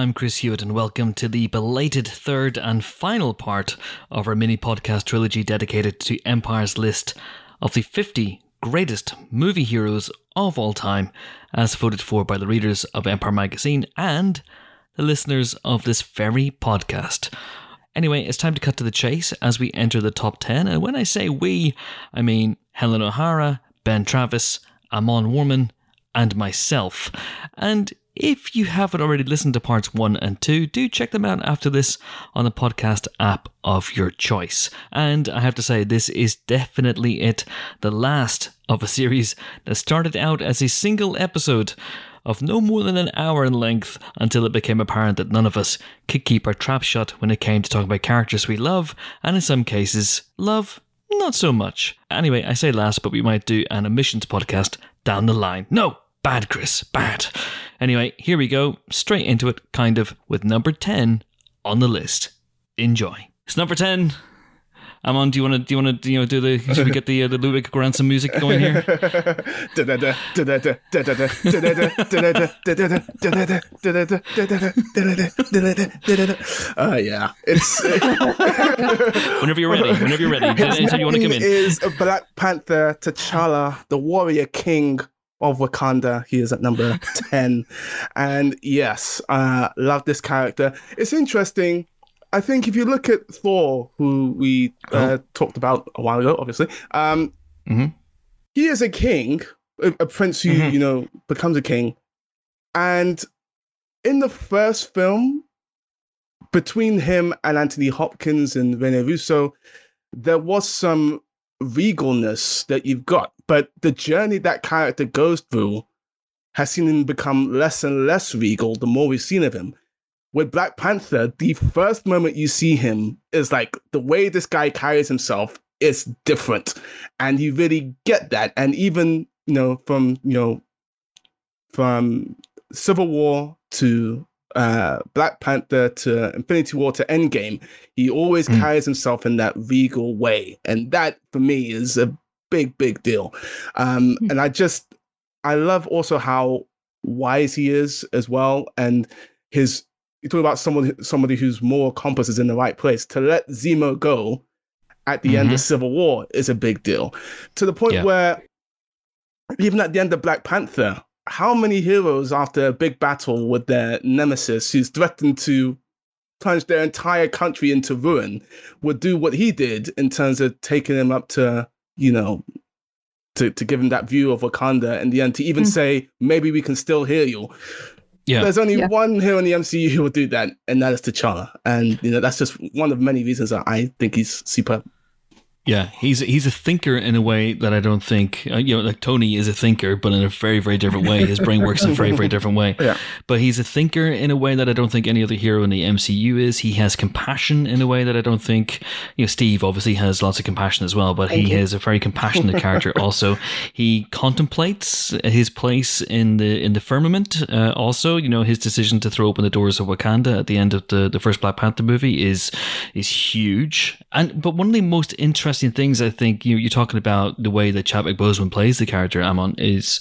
I'm Chris Hewitt, and welcome to the belated third and final part of our mini podcast trilogy dedicated to Empire's list of the 50 greatest movie heroes of all time, as voted for by the readers of Empire Magazine and the listeners of this very podcast. Anyway, it's time to cut to the chase as we enter the top 10. And when I say we, I mean Helen O'Hara, Ben Travis, Amon Warmann, and myself. And if you haven't already listened to parts one and two, do check them out after this on the podcast app of your choice. And I have to say, this is definitely it, the last of a series that started out as a single episode of no more than an hour in length until it became apparent that none of us could keep our trap shut when it came to talking about characters we love, and in some cases, love not so much. Anyway, I say last, but we might do an emissions podcast down the line. No, bad, Chris, bad. Anyway, here we go, straight into it, kind of, with number 10 on the list. Enjoy. It's number 10. Amon, do you want to do you want to you know do the should we get the uh, the Ludwig Göransson music going here? uh, yeah, it's whenever you're ready. Whenever you're ready. Anytime you want to come in. Is Black Panther T'Challa, the warrior king of Wakanda. He is at number 10. And yes, uh, love this character. It's interesting. I think if you look at Thor, who we uh, oh. talked about a while ago, obviously, um, mm-hmm. he is a king, a, a prince who, mm-hmm. you know, becomes a king. And in the first film, between him and Anthony Hopkins and Rene Russo, there was some regalness that you've got. But the journey that character goes through has seen him become less and less regal the more we've seen of him. With Black Panther, the first moment you see him is like the way this guy carries himself is different. And you really get that. And even, you know, from, you know, from Civil War to uh, Black Panther to Infinity War to Endgame, he always mm. carries himself in that regal way, and that for me is a big, big deal. Um, mm. And I just, I love also how wise he is as well, and his. You talk about someone, somebody who's more compass is in the right place. To let Zemo go at the mm-hmm. end of mm-hmm. Civil War is a big deal, to the point yeah. where even at the end of Black Panther, how many heroes after a big battle with their nemesis who's threatened to plunge their entire country into ruin would do what he did in terms of taking him up to, you know, to, to give him that view of Wakanda in the end, to even mm. say, maybe we can still hear you. Yeah. There's only yeah. one here in the MCU who will do that, and that is T'Challa. And you know, that's just one of many reasons that I think he's super yeah, he's he's a thinker in a way that I don't think uh, you know. Like Tony is a thinker, but in a very very different way. His brain works in a very very different way. Yeah. But he's a thinker in a way that I don't think any other hero in the MCU is. He has compassion in a way that I don't think you know. Steve obviously has lots of compassion as well, but Thank he you. is a very compassionate character. Also, he contemplates his place in the in the firmament. Uh, also, you know, his decision to throw open the doors of Wakanda at the end of the the first Black Panther movie is is huge. And but one of the most interesting interesting things I think you you're talking about the way that Chadwick Boseman plays the character Amon is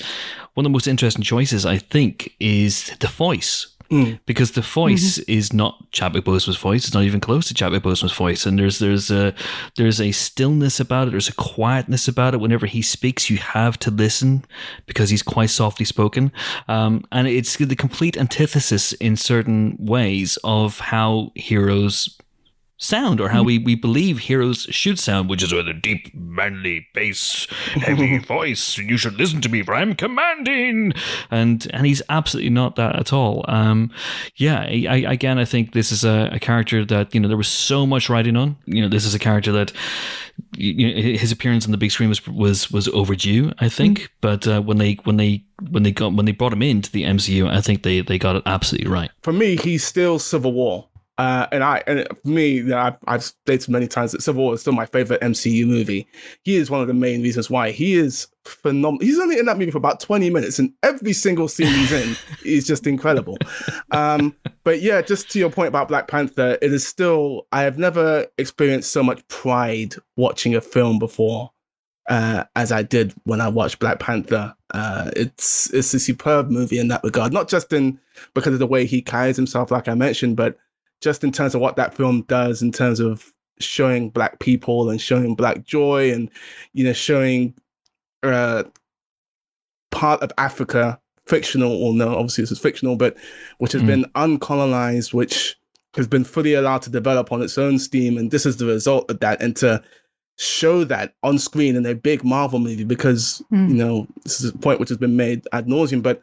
one of the most interesting choices I think is the voice. Mm. Because the voice mm-hmm. is not Chadwick Boseman's voice; it's not even close to Chadwick Boseman's voice, and there's there's a there's a stillness about it, there's a quietness about it. Whenever he speaks, you have to listen because he's quite softly spoken, um, and it's the complete antithesis in certain ways of how heroes sound or how we, we believe heroes should sound, which is with a deep, manly bass, heavy voice. You should listen to me for I'm commanding. And and he's absolutely not that at all. Um, yeah, I, again, I think this is a, a, character that, you know, there was so much writing on. You know, this is a character that you know, his appearance on the big screen was was, was overdue, I think. Mm. But uh, when they when they when they got when they brought him into the MCU, I think they they got it absolutely right. For me, he's still Civil War. Uh, and I, and for me, you know, I've, I've stated many times that Civil War is still my favorite MCU movie. He is one of the main reasons why he is phenomenal. He's only in that movie for about 20 minutes, and every single scene he's in is just incredible. Um, but yeah, just to your point about Black Panther, it is still, I have never experienced so much pride watching a film before uh, as I did when I watched Black Panther. Uh, it's it's a superb movie in that regard, not just in because of the way he carries himself, like I mentioned, but just in terms of what that film does in terms of showing black people and showing black joy and you know showing uh, part of Africa fictional or no, obviously this is fictional, but which has mm. been uncolonized, which has been fully allowed to develop on its own steam, and this is the result of that, and to show that on screen in a big Marvel movie because mm. you know this is a point which has been made ad nauseum, but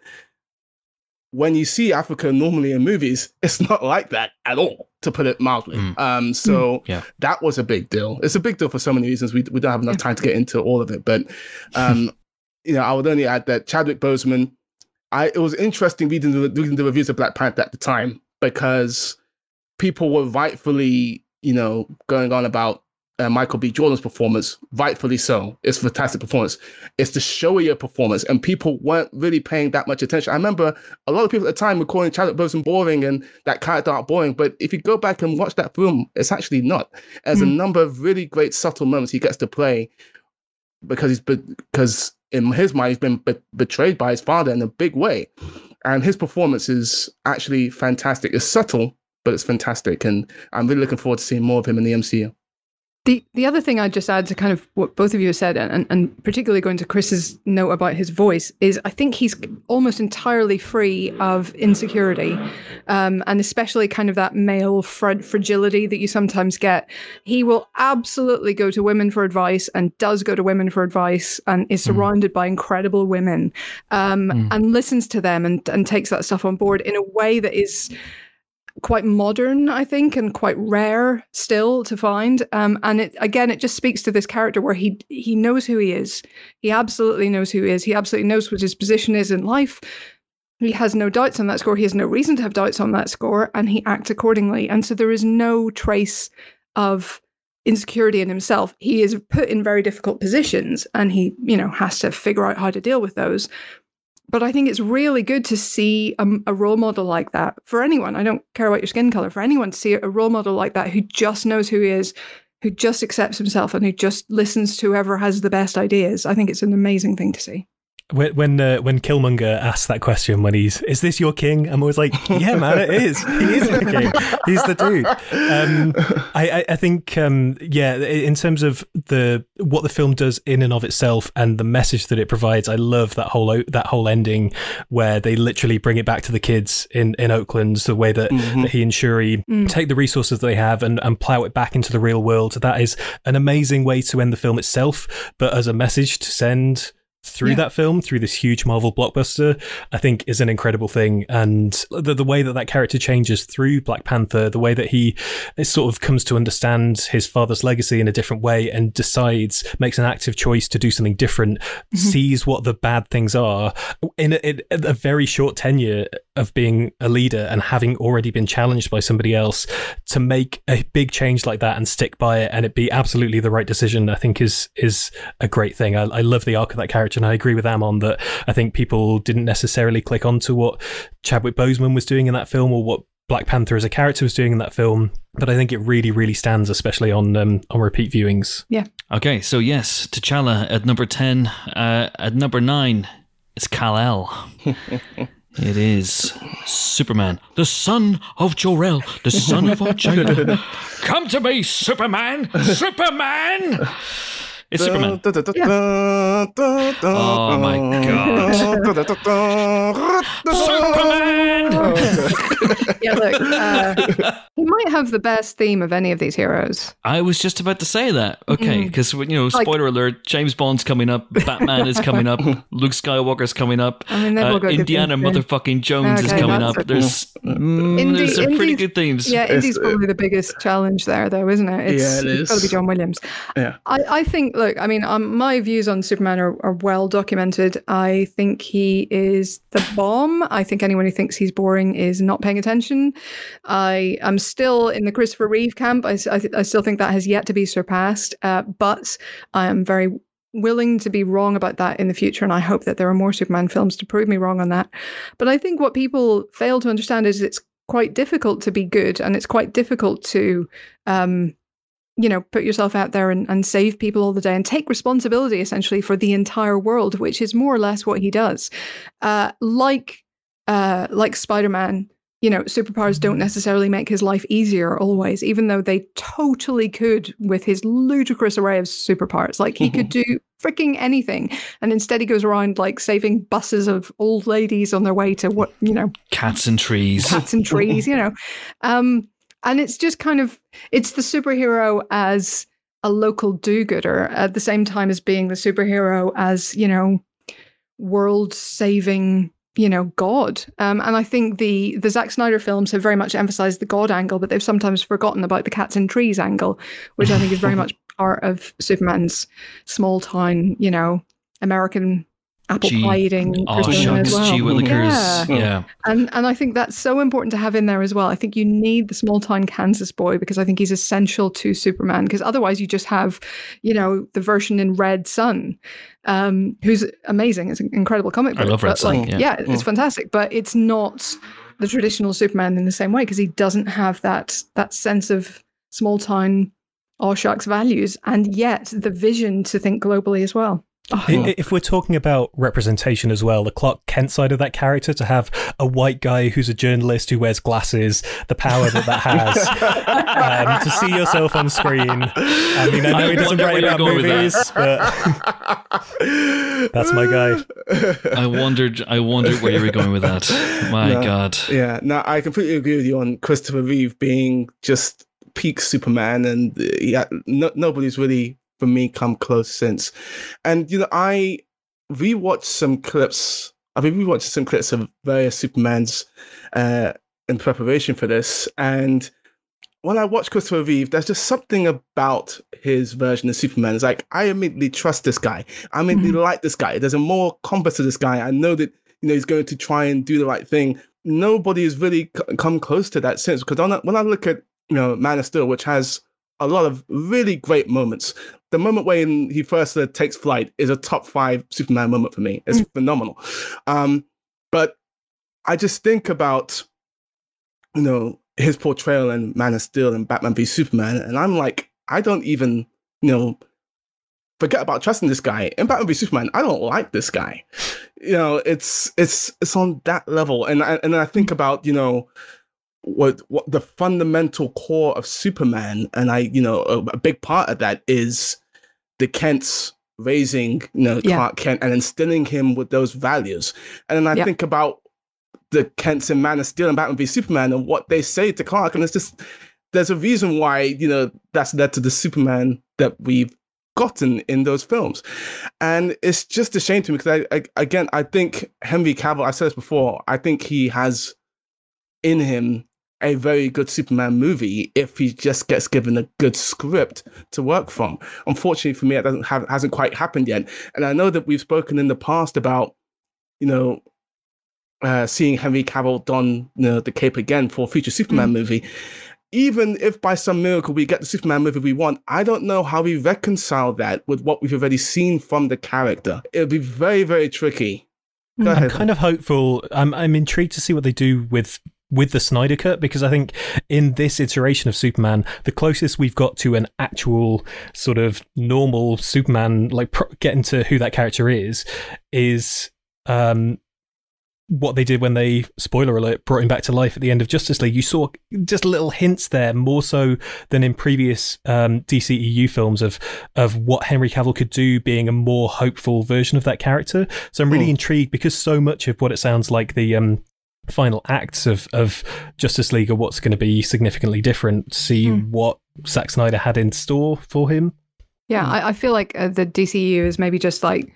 when you see Africa normally in movies, it's not like that at all, to put it mildly. Mm. Um, so mm. yeah. that was a big deal. It's a big deal for so many reasons. We, we don't have enough time to get into all of it, but um, you know, I would only add that Chadwick Boseman. I it was interesting reading the reading the reviews of Black Panther at the time because people were rightfully, you know, going on about uh, Michael B. Jordan's performance, rightfully so. It's a fantastic performance. It's the showier performance, and people weren't really paying that much attention. I remember a lot of people at the time were calling Chadwick Boseman boring and that character art boring. But if you go back and watch that film, it's actually not. There's mm. a number of really great subtle moments he gets to play because he's because in his mind he's been be- betrayed by his father in a big way, and his performance is actually fantastic. It's subtle, but it's fantastic, and I'm really looking forward to seeing more of him in the MCU. The the other thing I'd just add to kind of what both of you have said, and, and particularly going to Chris's note about his voice, is I think he's almost entirely free of insecurity, um, and especially kind of that male fr- fragility that you sometimes get. He will absolutely go to women for advice, and does go to women for advice, and is hmm. surrounded mm. by incredible women, um, mm. and listens to them and and takes that stuff on board in a way that is quite modern, I think, and quite rare still to find. Um, and it, again, it just speaks to this character where he he knows who he is. He absolutely knows who he is. He absolutely knows what his position is in life. He has no doubts on that score. He has no reason to have doubts on that score, and he acts accordingly. And so there is no trace of insecurity in himself. He is put in very difficult positions, and he, you know, has to figure out how to deal with those but I think it's really good to see a, a, role model like that for anyone. I don't care about your skin color. For anyone to see a role model like that who just knows who he is, who just accepts himself, and who just listens to whoever has the best ideas. I think it's an amazing thing to see when when, uh, when Killmonger asks that question when he's is this your king? I'm always like yeah man it is. He is the king. He's the dude. Um, I, I think um, yeah in terms of the what the film does in and of itself and the message that it provides I love that whole that whole ending where they literally bring it back to the kids in in Oakland the way that, mm-hmm. that he and Shuri mm. take the resources that they have and, and plow it back into the real world. That is an amazing way to end the film itself but as a message to send through yeah. that film, through this huge Marvel blockbuster, I think is an incredible thing. And the, the way that that character changes through Black Panther, the way that he sort of comes to understand his father's legacy in a different way and decides, makes an active choice to do something different, mm-hmm. sees what the bad things are in a, in a very short tenure of being a leader and having already been challenged by somebody else to make a big change like that and stick by it and it be absolutely the right decision, I think is is a great thing. I, I love the arc of that character, and I agree with Amon that I think people didn't necessarily click onto what Chadwick Boseman was doing in that film or what Black Panther as a character was doing in that film, but I think it really, really stands, especially on um, on repeat viewings. Yeah. Okay, so yes, T'Challa at number ten. Uh, at number nine, it's Kal El. It is Superman, the son of Jor-El, the son of Archangel. Come to me, Superman! Superman! It's Superman. Oh my god. Superman! yeah, look, uh, he might have the best theme of any of these heroes. I was just about to say that. Okay, because mm. you know, spoiler like, alert: James Bond's coming up, Batman is coming up, Luke Skywalker's coming up, I mean, uh, Indiana motherfucking Jones okay, is coming up. There's mm, Indy, there's some pretty good themes. Yeah, Indy's probably the biggest challenge there, though, isn't it? It's, yeah, it is. It's got to be John Williams. Yeah, I, I think look, I mean, um, my views on Superman are, are, well documented. I think he is the bomb. I think anyone who thinks he's boring is not paying attention. I am still in the Christopher Reeve camp. I, I, I still think that has yet to be surpassed. Uh, but I am very willing to be wrong about that in the future. And I hope that there are more Superman films to prove me wrong on that. But I think what people fail to understand is it's quite difficult to be good and it's quite difficult to um, you know, put yourself out there and, and save people all the day and take responsibility essentially for the entire world, which is more or less what he does. Uh, like uh, like Spider Man, you know, superpowers don't necessarily make his life easier always, even though they totally could with his ludicrous array of superpowers. Like he could do freaking anything. And instead he goes around like saving buses of old ladies on their way to what, you know, cats and trees. Cats and trees, you know. Um, and it's just kind of it's the superhero as a local do-gooder at the same time as being the superhero as, you know, world saving you know god. Um, and i think the the Zack Snyder films have very much emphasized the god angle but they've sometimes forgotten about the cats and trees angle which i think is very much part of superman's small town you know american apple G- pie eating oh, persona as well. G yeah. yeah. And and I think that's so important to have in there as well. I think you need the small town Kansas boy because I think he's essential to Superman because otherwise you just have, you know, the version in Red Sun, um, who's amazing. It's an incredible comic book. I love Red Sun. Like, yeah. yeah, it's mm. fantastic, but it's not the traditional Superman in the same way because he doesn't have that that sense of small town all sharks values and yet the vision to think globally as well. Oh. If we're talking about representation as well, the Clark Kent side of that character, to have a white guy who's a journalist who wears glasses, the power that that has, um, to see yourself on screen. I mean, I know I he doesn't write about movies, but that's my guy. I wondered, I wondered where you were going with that. My no, God. Yeah, no, I completely agree with you on Christopher Reeve being just peak Superman, and yeah, no, nobody's really for me come close since. And you know, I rewatched some clips. I mean, been rewatching some clips of various Supermans uh, in preparation for this, and when I watch Christopher Reeve, there's just something about his version of Superman. It's like I immediately trust this guy. I immediately mm-hmm. like this guy. There's a more compass to this guy. I know that you know he's going to try and do the right thing. Nobody has really c- come close to that since. Because when I look at you know Man of Steel, which has a lot of really great moments. The moment when he first uh, takes flight is a top five Superman moment for me. It's mm. phenomenal. Um, but I just think about, you know, his portrayal in Man of Steel and Batman v Superman, and I'm like, I don't even, you know, forget about trusting this guy. In Batman v Superman, I don't like this guy. You know, it's it's it's on that level, and I, and I think about you know what what the fundamental core of Superman, and I, you know, a, a big part of that is the Kents raising, you know, yeah. Clark Kent and instilling him with those values. And then I yeah. think about the Kents in Man of Steel and Batman v Superman and what they say to Clark, and it's just there's a reason why you know that's led to the Superman that we've gotten in those films, and it's just a shame to me because I, I again I think Henry Cavill. I said this before. I think he has in him a very good Superman movie if he just gets given a good script to work from. Unfortunately for me, it doesn't have hasn't quite happened yet. And I know that we've spoken in the past about, you know, uh, seeing Henry Cavill don you know, the cape again for a future Superman mm. movie. Even if by some miracle we get the Superman movie we want, I don't know how we reconcile that with what we've already seen from the character. It'll be very, very tricky. Go I'm ahead. kind of hopeful. I'm I'm intrigued to see what they do with with the Snyder Cut because I think in this iteration of Superman, the closest we've got to an actual sort of normal Superman, like pro- getting to who that character is, is um, what they did when they, spoiler alert, brought him back to life at the end of Justice League. You saw just little hints there, more so than in previous um, DCEU films of of what Henry Cavill could do, being a more hopeful version of that character. So I'm really mm. intrigued because so much of what it sounds like the um, final acts of, of Justice League are what's going to be significantly different. See mm. what Zack Snyder had in store for him. Yeah, mm. I, I, feel like uh, the DCU is maybe just like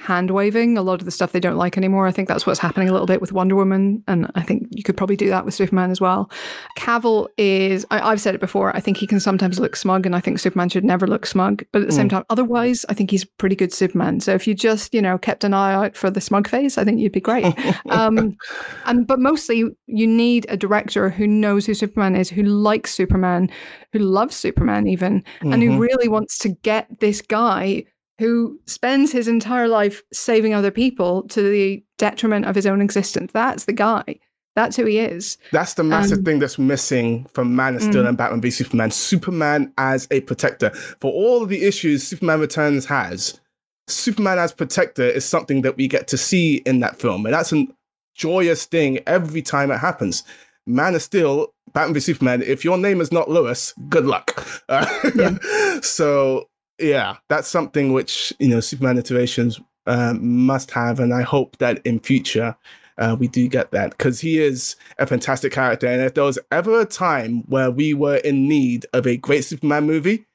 hand waving a lot of the stuff they don't like anymore. I think that's what's happening a little bit with Wonder Woman, and I think you could probably do that with Superman as well. Cavill is, I, have said it before, I think he can sometimes look smug, and I think Superman should never look smug. But at the mm. same time, otherwise, I think he's pretty good Superman. So if you just, you know, kept an eye out for the smug face, I think you'd be great. um, and but mostly, you need a director who knows who Superman is, who likes Superman, who loves Superman even, mm-hmm. and who mm-hmm. really wants to get this guy who spends his entire life saving other people to the detriment of his own existence. That's the guy. That's who he is. That's the massive um, thing that's missing from Man of Steel mm. and Batman v Superman. Superman as a protector. For all of the issues Superman Returns has, Superman as protector is something that we get to see in that film. And that's a joyous thing every time it happens. Man of Steel, Batman v Superman, if your name is not Lois, good luck. Uh, yeah. so, yeah, that's something which, you know, Superman iterations uh, must have. And I hope that in future, uh, we do get that because he is a fantastic character. And if there was ever a time where we were in need of a great Superman movie,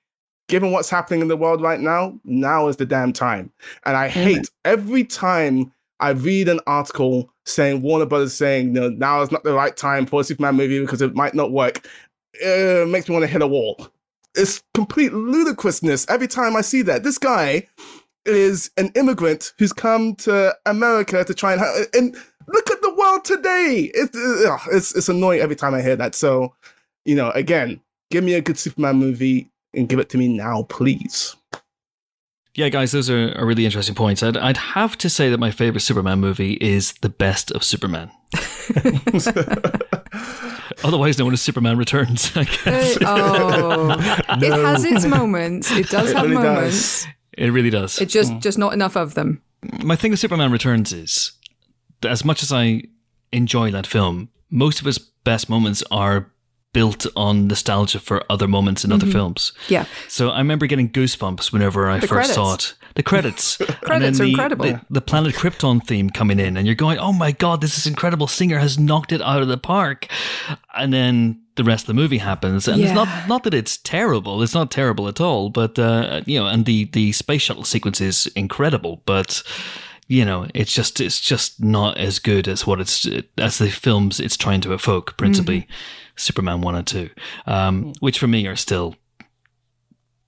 given what's happening in the world right now, now is the damn time. And I hate every time I read an article saying Warner Brothers saying, no, now is not the right time for a Superman movie because it might not work. It makes me want to hit a wall. It's complete ludicrousness every time I see that. This guy is an immigrant who's come to America to try and and look at the world today. It's it's it's annoying every time I hear that. So, you know, again, give me a good Superman movie and give it to me now, please. Yeah, guys, those are, are really interesting points. I'd, I'd have to say that my favorite Superman movie is the best of Superman. Otherwise known as Superman Returns, I guess. Uh, oh, no. it has its moments. It does it have really moments. Does. It really does. It's just mm. just not enough of them. My thing with Superman Returns is, as much as I enjoy that film, most of its best moments are built on nostalgia for other moments in mm-hmm. other films. Yeah. So I remember getting goosebumps whenever I the first credits. saw it. The credits. credits are the, incredible. The, the, Planet Krypton theme coming in, and you're going, oh my God, this is incredible. Singer has knocked it out of the park. And then the rest of the movie happens. And yeah. it's not, not that it's terrible. It's not terrible at all. But, uh, you know, and the, the space shuttle sequence is incredible. But you know, it's just it's just not as good as what it's as the films it's trying to evoke, principally mm-hmm. Superman one and two, um, which for me are still,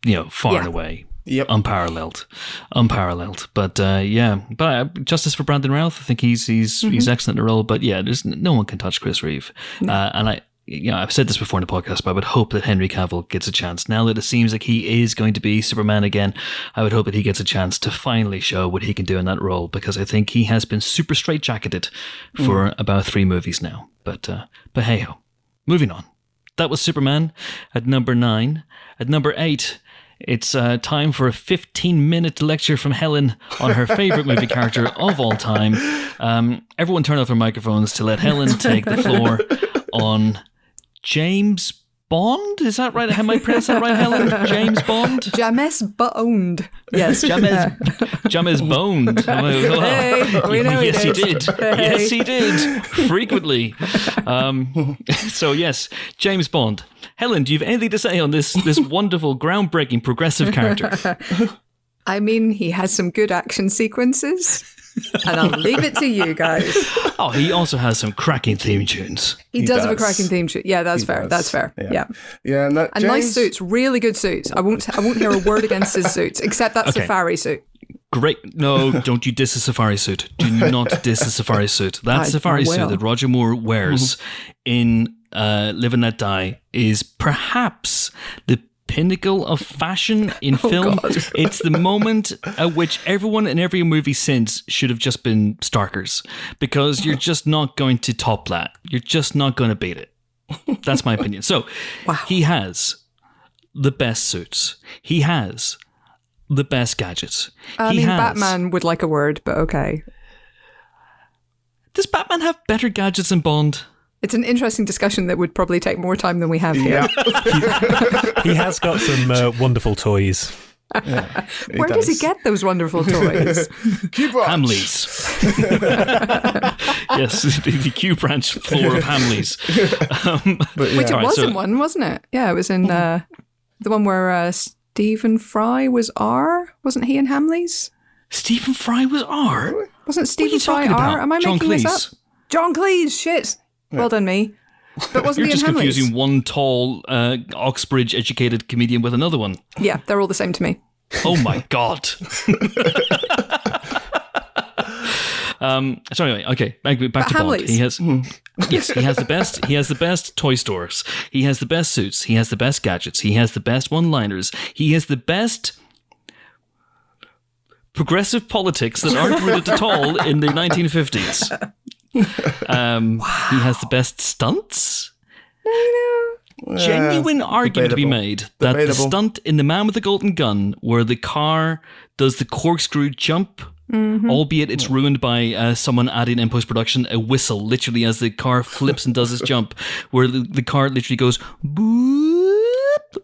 you know, far yeah. and away Yep. Unparalleled, unparalleled. But uh, yeah, but uh, justice for Brandon Routh. I think he's he's mm-hmm. he's excellent in the role. But yeah, there's no one can touch Chris Reeve. No. Uh, and I, you know, I've said this before in the podcast, but I would hope that Henry Cavill gets a chance. Now that it seems like he is going to be Superman again, I would hope that he gets a chance to finally show what he can do in that role because I think he has been super straitjacketed for mm. about three movies now. But uh, but hey ho, moving on. That was Superman at number nine. At number eight, it's uh, time for a 15 minute lecture from Helen on her favorite movie character of all time. Um, everyone turn off their microphones to let Helen take the floor on James Bond? Is that right? Am I pronounced that right, Helen? James Bond? James Bond. Yes. James, James Bond. Hey, we know yes, he did. Hey. Yes, he did. Frequently. Um, so, yes, James Bond. Helen, do you have anything to say on this, this wonderful, groundbreaking, progressive character? I mean, he has some good action sequences and I'll leave it to you guys. Oh, he also has some cracking theme tunes. He, he does, does, have a cracking theme tune. Yeah, that's he fair. Does. That's fair. Yeah, yeah, yeah and, and James... nice suits, really good suits. I won't. I won't hear a word against his suits, except that okay. safari suit. Great. No, don't you diss a safari suit. Do not diss a safari suit. That I, safari I suit that Roger Moore wears in uh, Live and Let Die is perhaps the pinnacle of fashion in oh, film. God. it's the moment at which everyone in every movie since should have just been Starkers because you're just not going to top that. You're just not going to beat it. That's my opinion. So wow. he has the best suits. He has the best gadgets. I he mean, has, Batman would like a word, but okay. Does Batman have better gadgets than Bond? It's an interesting discussion that would probably take more time than we have here. Yeah. he, has got some uh, wonderful toys. Yeah, Where does. does. he get those wonderful toys? Hamleys. yes, the, the Q branch floor of Hamleys. Um, yeah. Which it right, was so, one, wasn't it? Yeah, it was in uh, the one where uh, Stephen Fry was R. Wasn't he in Hamleys? Stephen Fry was R. Wasn't Stephen Fry R? Am I John making Cleese. this up? John Cleese. Shit. Well done, me. But wasn't You're just confusing one tall uh, Oxbridge educated comedian with another one. Yeah, they're all the same to me. Oh my god. um, so anyway, okay, back, back but to Hamleys. Bond. He has hmm. yes, he has the best. He has the best toy stores. He has the best suits. He has the best gadgets. He has the best one-liners. He has the best progressive politics that aren't rooted at all in the 1950s. Um, wow. He has the best stunts. Genuine argument to be made that debatable. the stunt in The Man with the Golden Gun, where the car does the corkscrew jump Mm-hmm. Albeit it's ruined by uh, someone adding in post production a whistle, literally as the car flips and does its jump, where the, the car literally goes boop.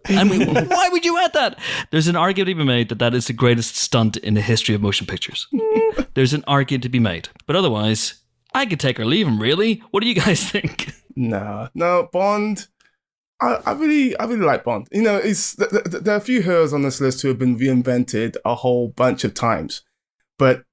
I mean, why would you add that? There's an argument to be made that that is the greatest stunt in the history of motion pictures. Mm. There's an argument to be made, but otherwise, I could take or leave him. Really, what do you guys think? No, no, Bond. I, I, really, I really like Bond. You know, it's th- th- there are a few heroes on this list who have been reinvented a whole bunch of times. But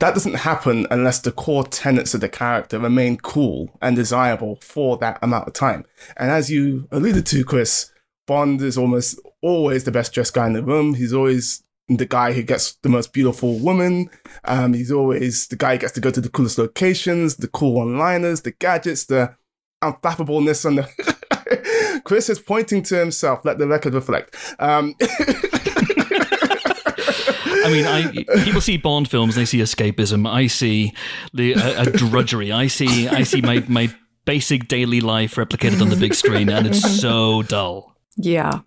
that doesn't happen unless the core tenets of the character remain cool and desirable for that amount of time. And as you alluded to, Chris, Bond is almost always the best dressed guy in the room. He's always the guy who gets the most beautiful woman. Um, he's always the guy who gets to go to the coolest locations, the cool one-liners, the gadgets, the unflappableness on the. Chris is pointing to himself. Let the record reflect. Um, I mean, I people see Bond films, they see escapism. I see the a, a drudgery. I see I see my my basic daily life replicated on the big screen, and it's so dull. Yeah.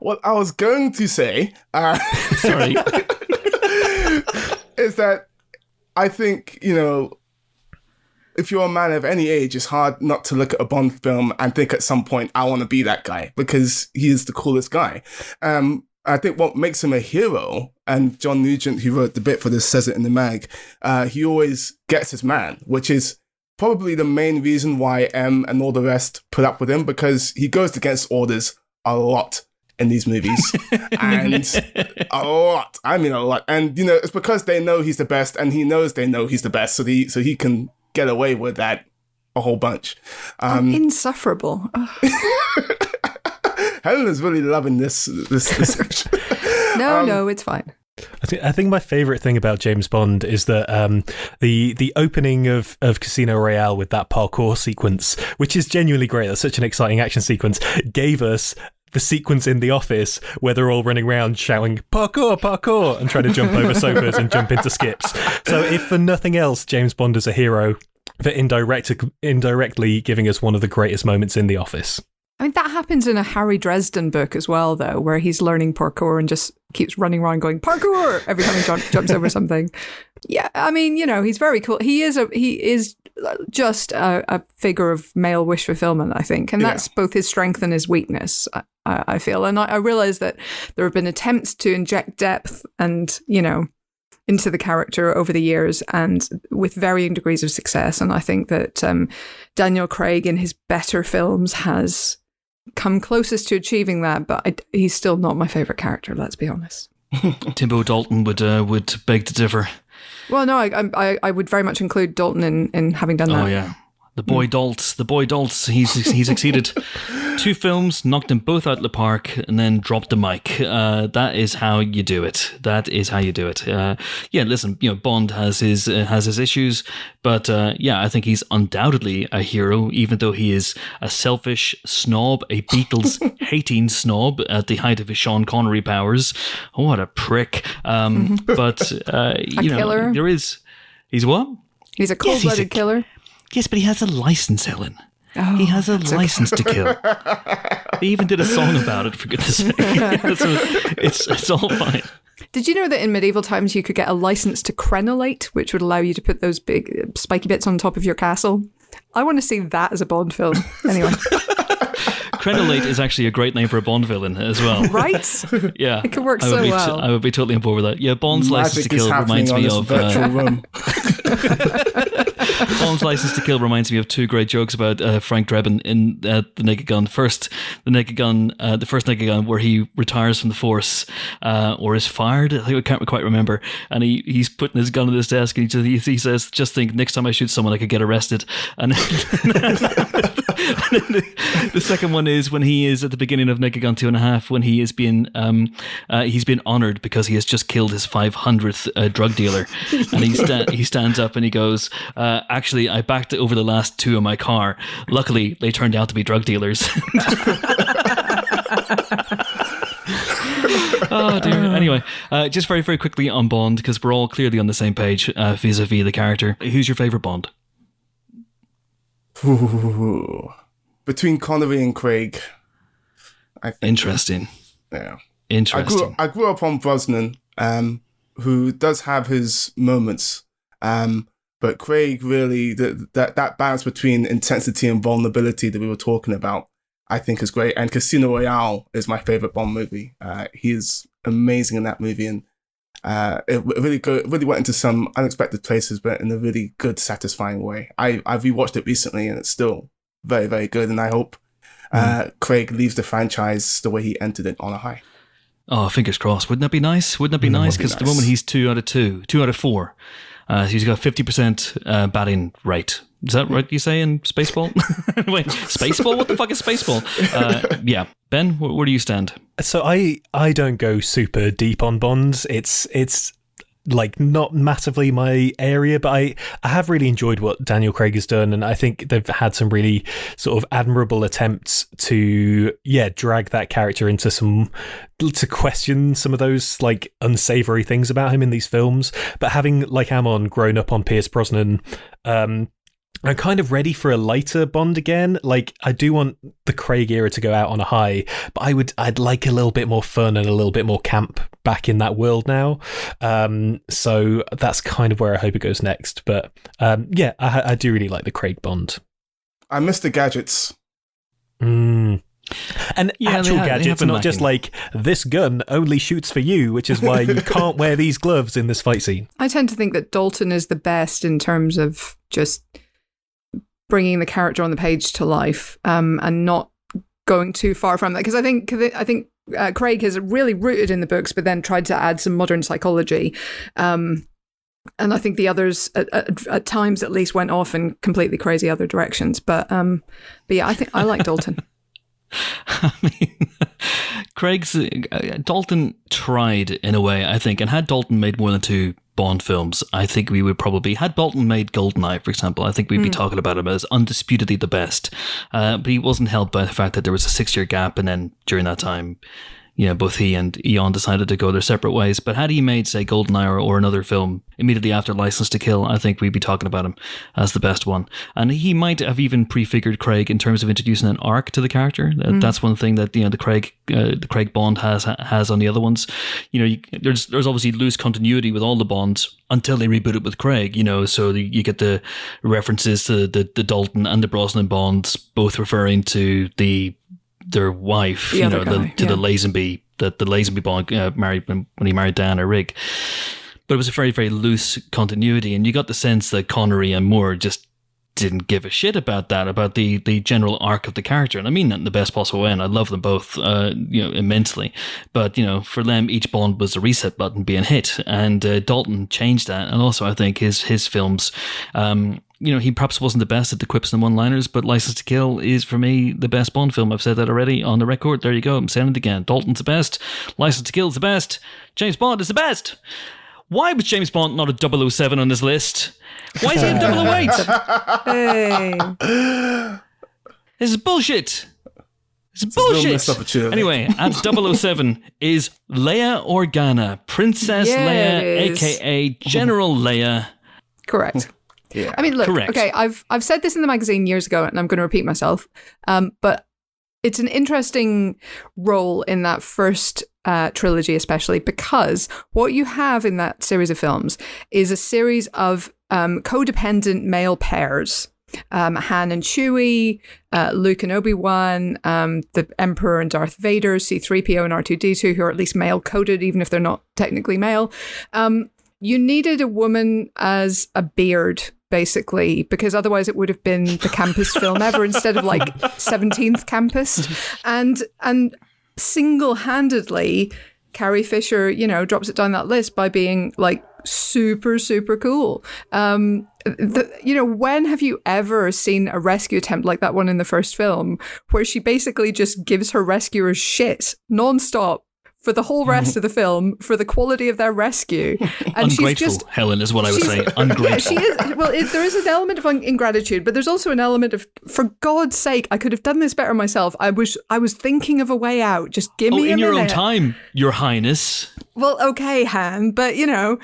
What I was going to say, uh, sorry, is that I think you know if you're a man of any age, it's hard not to look at a Bond film and think at some point, I want to be that guy because he is the coolest guy. Um, I think what makes him a hero, and John Nugent, who wrote the bit for this, says it in the mag, uh, he always gets his man, which is probably the main reason why M and all the rest put up with him because he goes against orders a lot in these movies. and a lot. I mean a lot. And you know, it's because they know he's the best and he knows they know he's the best, so he so he can get away with that a whole bunch. Um, insufferable. Helen is really loving this this, this no, um, no, it's fine. I think, I think my favorite thing about James Bond is that um, the the opening of, of Casino Royale with that parkour sequence, which is genuinely great. That's such an exciting action sequence. Gave us the sequence in the office where they're all running around shouting parkour, parkour, and trying to jump over sofas and jump into skips. So, if for nothing else, James Bond is a hero for indirect, indirectly giving us one of the greatest moments in the office. I mean, that happens in a Harry Dresden book as well, though, where he's learning parkour and just keeps running around going parkour every time he jump, jumps over something. Yeah, I mean, you know, he's very cool. He is a he is just a, a figure of male wish fulfillment, I think, and that's yeah. both his strength and his weakness. I, I feel, and I, I realize that there have been attempts to inject depth and you know into the character over the years and with varying degrees of success. And I think that um, Daniel Craig in his better films has come closest to achieving that, but I, he's still not my favorite character. Let's be honest. Timbo Dalton would uh, would beg to differ. Well, no, I, I I would very much include Dalton in, in having done that. Oh yeah, the boy mm. Daltz, the boy Daltz, he's he's succeeded. Two films, knocked them both out of the park, and then dropped the mic. Uh, that is how you do it. That is how you do it. Uh, yeah, listen, you know, Bond has his uh, has his issues, but uh, yeah, I think he's undoubtedly a hero, even though he is a selfish snob, a Beatles hating snob at the height of his Sean Connery powers. Oh, what a prick! Um, but uh, you know, killer. there is. He's what? He's a cold blooded yes, killer. Yes, but he has a license, Helen. Oh, he has a license okay. to kill. he even did a song about it, for goodness sake. it's, it's all fine. Did you know that in medieval times you could get a license to crenellate, which would allow you to put those big spiky bits on top of your castle? I want to see that as a Bond film. Anyway. Crenellate is actually a great name for a Bond villain as well. Right? Yeah. It could work so be, well. I would be totally on board with that. Yeah, Bond's Magic license to kill reminds me of. Uh, Bond's License to Kill reminds me of two great jokes about uh, Frank Drebin in uh, The Naked Gun. First, The Naked Gun, uh, the first Naked Gun, where he retires from the force uh, or is fired. I think I can't quite remember. And he, he's putting his gun on his desk and he, he, says, Just think, next time I shoot someone, I could get arrested. And, and the, the, second one is when he is at the beginning of Naked Gun Two and a Half, when he is being um, uh, he's been honored because he has just killed his 500th uh, drug dealer. And he, sta- he stands up and he goes, uh, actually, I backed over the last two in my car. Luckily, they turned out to be drug dealers. oh dear. Anyway, uh, just very, very quickly on Bond, because we're all clearly on the same page vis a vis the character. Who's your favorite Bond? Ooh. Between Connery and Craig. I think, Interesting. Yeah. Interesting. I grew, I grew up on Brosnan, um, who does have his moments. Um, but Craig really the, that that balance between intensity and vulnerability that we were talking about, I think is great. And Casino Royale is my favorite Bond movie. Uh, he is amazing in that movie, and uh, it really go, really went into some unexpected places, but in a really good, satisfying way. I I've rewatched it recently, and it's still very very good. And I hope uh, mm. Craig leaves the franchise the way he entered it on a high. Oh, fingers crossed. Wouldn't that be nice? Wouldn't that be mm, nice? Because nice. the moment he's two out of two, two out of four, uh, he's got 50% uh, batting rate. Is that right? You say in Spaceball? Wait, Spaceball? What the fuck is Spaceball? Uh, yeah, Ben, where, where do you stand? So I I don't go super deep on Bonds. It's it's like not massively my area, but I, I have really enjoyed what Daniel Craig has done, and I think they've had some really sort of admirable attempts to yeah drag that character into some to question some of those like unsavory things about him in these films. But having like Amon grown up on Pierce Brosnan, um, I'm kind of ready for a lighter Bond again. Like I do want the Craig era to go out on a high, but I would I'd like a little bit more fun and a little bit more camp back in that world now. Um, so that's kind of where I hope it goes next. But um, yeah, I, I, do really like the Craig Bond. I miss the gadgets. Mm. And yeah, actual have, gadgets, not just like this gun only shoots for you, which is why you can't wear these gloves in this fight scene. I tend to think that Dalton is the best in terms of just bringing the character on the page to life um, and not going too far from that because I think I think uh, Craig has really rooted in the books, but then tried to add some modern psychology. Um, and I think the others, at, at, at, times at least, went off in completely crazy other directions. But um, but yeah, I think I like Dalton. I mean, Craig's uh, Dalton tried in a way, I think, and had Dalton made more than two Bond films, I think we would probably had Dalton made Goldeneye, for example. I think we'd be mm. talking about him as undisputedly the best. Uh, but he wasn't helped by the fact that there was a six year gap, and then during that time, you know, both he and Eon decided to go their separate ways. But had he made, say, Goldeneye or, or another film immediately after License to Kill, I think we'd be talking about him as the best one. And he might have even prefigured Craig in terms of introducing an arc to the character. Mm. That's one thing that you know the Craig uh, the Craig Bond has has on the other ones. You know, you, there's there's obviously loose continuity with all the Bonds until they reboot it with Craig. You know, so the, you get the references to the the Dalton and the Brosnan Bonds, both referring to the their wife, the you know, guy, the, to yeah. the Lazenby, the, the Lazenby bond uh, married when, when he married Diana Rigg. But it was a very, very loose continuity, and you got the sense that Connery and Moore just didn't give a shit about that, about the the general arc of the character. And I mean that in the best possible way. And I love them both, uh, you know, immensely. But you know, for them, each Bond was a reset button being hit, and uh, Dalton changed that. And also, I think his his films. Um, you know, he perhaps wasn't the best at the quips and one liners, but License to Kill is for me the best Bond film. I've said that already on the record. There you go. I'm saying it again. Dalton's the best. License to Kill is the best. James Bond is the best. Why was James Bond not a 007 on this list? Why is he a 008? hey. This is bullshit. It's, bullshit. Anyway, at 007 is Leia Organa, Princess yeah, Leia, aka General Leia. Correct. Yeah. I mean, look. Correct. Okay, I've I've said this in the magazine years ago, and I'm going to repeat myself. Um, but it's an interesting role in that first uh, trilogy, especially because what you have in that series of films is a series of um, codependent male pairs. Um, Han and Chewie, uh, Luke and Obi Wan, um, the Emperor and Darth Vader, C3PO and R2D2, who are at least male coded, even if they're not technically male. Um, you needed a woman as a beard basically, because otherwise it would have been the campus film ever instead of like 17th campus. And and single-handedly, Carrie Fisher, you know, drops it down that list by being like super, super cool. Um, the, you know, when have you ever seen a rescue attempt like that one in the first film, where she basically just gives her rescuers shit nonstop for the whole rest of the film for the quality of their rescue. And Ungrateful, she's just, Helen, is what I would say. Ungrateful. Yeah, she is. Well, it, there is an element of ingratitude, but there's also an element of, for God's sake, I could have done this better myself. I was, I was thinking of a way out. Just give oh, me in your minute. own time, Your Highness. well, okay, Han, but you know,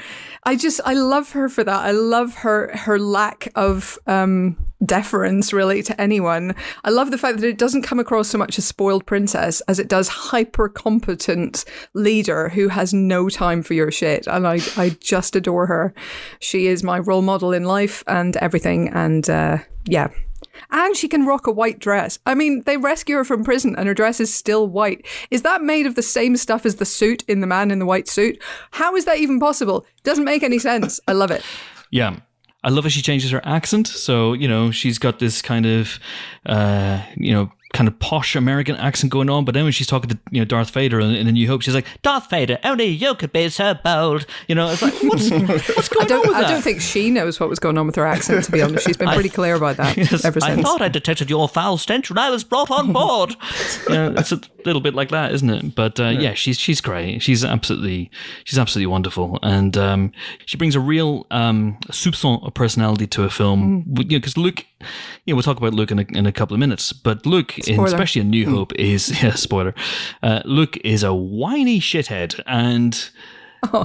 I just I love her for that. I love her her lack of um, deference really to anyone. I love the fact that it doesn't come across so much as spoiled princess as it does hyper competent leader who has no time for your shit. And I I just adore her. She is my role model in life and everything. And uh, yeah, and she can rock a white dress. I mean, they rescue her from prison and her dress is still white. Is that made of the same stuff as the suit in the man in the white suit? How is that even possible? Doesn't make any sense. I love it. Yeah. I love how she changes her accent. So, you know, she's got this kind of, uh, you know, kind of posh American accent going on. But then when she's talking to you know Darth Vader in, in A New Hope, she's like, "Darth Vader, only you could be so bold." You know, it's like, what's what's going I don't, on with I that? don't think she knows what was going on with her accent. To be honest, she's been pretty clear about that Yes, ever I thought I detected your foul stench when I was brought on board. yeah, it's a little bit like that, isn't it? But uh, yeah. she's she's great. She's absolutely she's absolutely wonderful, and um, she brings a real um, soupçon of personality to a film. Mm. You know, because Luke, you know, we'll talk about Luke in a, in a couple of minutes, but Luke, in, especially in Mm. New Hope, is yeah, spoiler. Uh, Luke is a whiny shithead, and.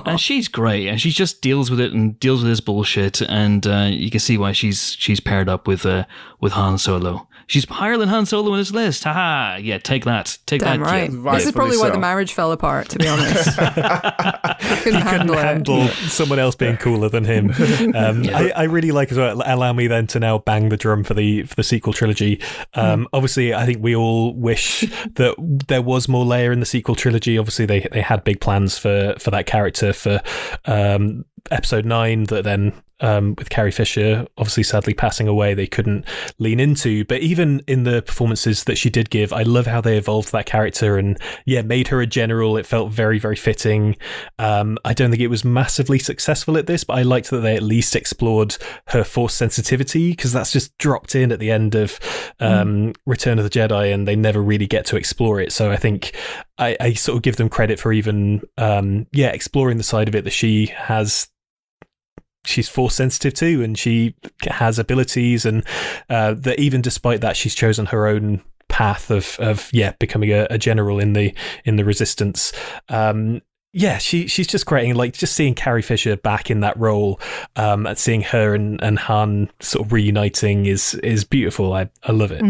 And she's great, and she just deals with it and deals with this bullshit, and uh, you can see why she's she's paired up with uh, with Han Solo. She's higher than Han Solo in this list. Haha! Yeah, take that, take Damn that. right. kid. This is probably why so. the marriage fell apart. To be honest, couldn't couldn't handle it. handle someone else being cooler than him. Um, I, I really like as well. Allow me then to now bang the drum for the for the sequel trilogy. Um, Obviously, I think we all wish that there was more Leia in the sequel trilogy. Obviously, they they had big plans for for that character for um, episode nine. That then um, with Carrie Fisher obviously sadly passing away, they couldn't lean into. But even in the performances that she did give, I love how they evolved that character and yeah, made her a general. It felt very, very fitting. Um, I don't think it was massively successful at this, but I liked that they at least explored her force sensitivity because that's just dropped in at the end of um, Return of the Jedi, and they never really get to explore it. So I think I, I sort of give them credit for even um, yeah exploring the side of it that she has she's force sensitive too and she has abilities and uh, that even despite that she's chosen her own path of of yeah becoming a, a general in the in the resistance um yeah, she she's just great. And like just seeing Carrie Fisher back in that role, um, and seeing her and, and Han sort of reuniting is is beautiful. I, I love it.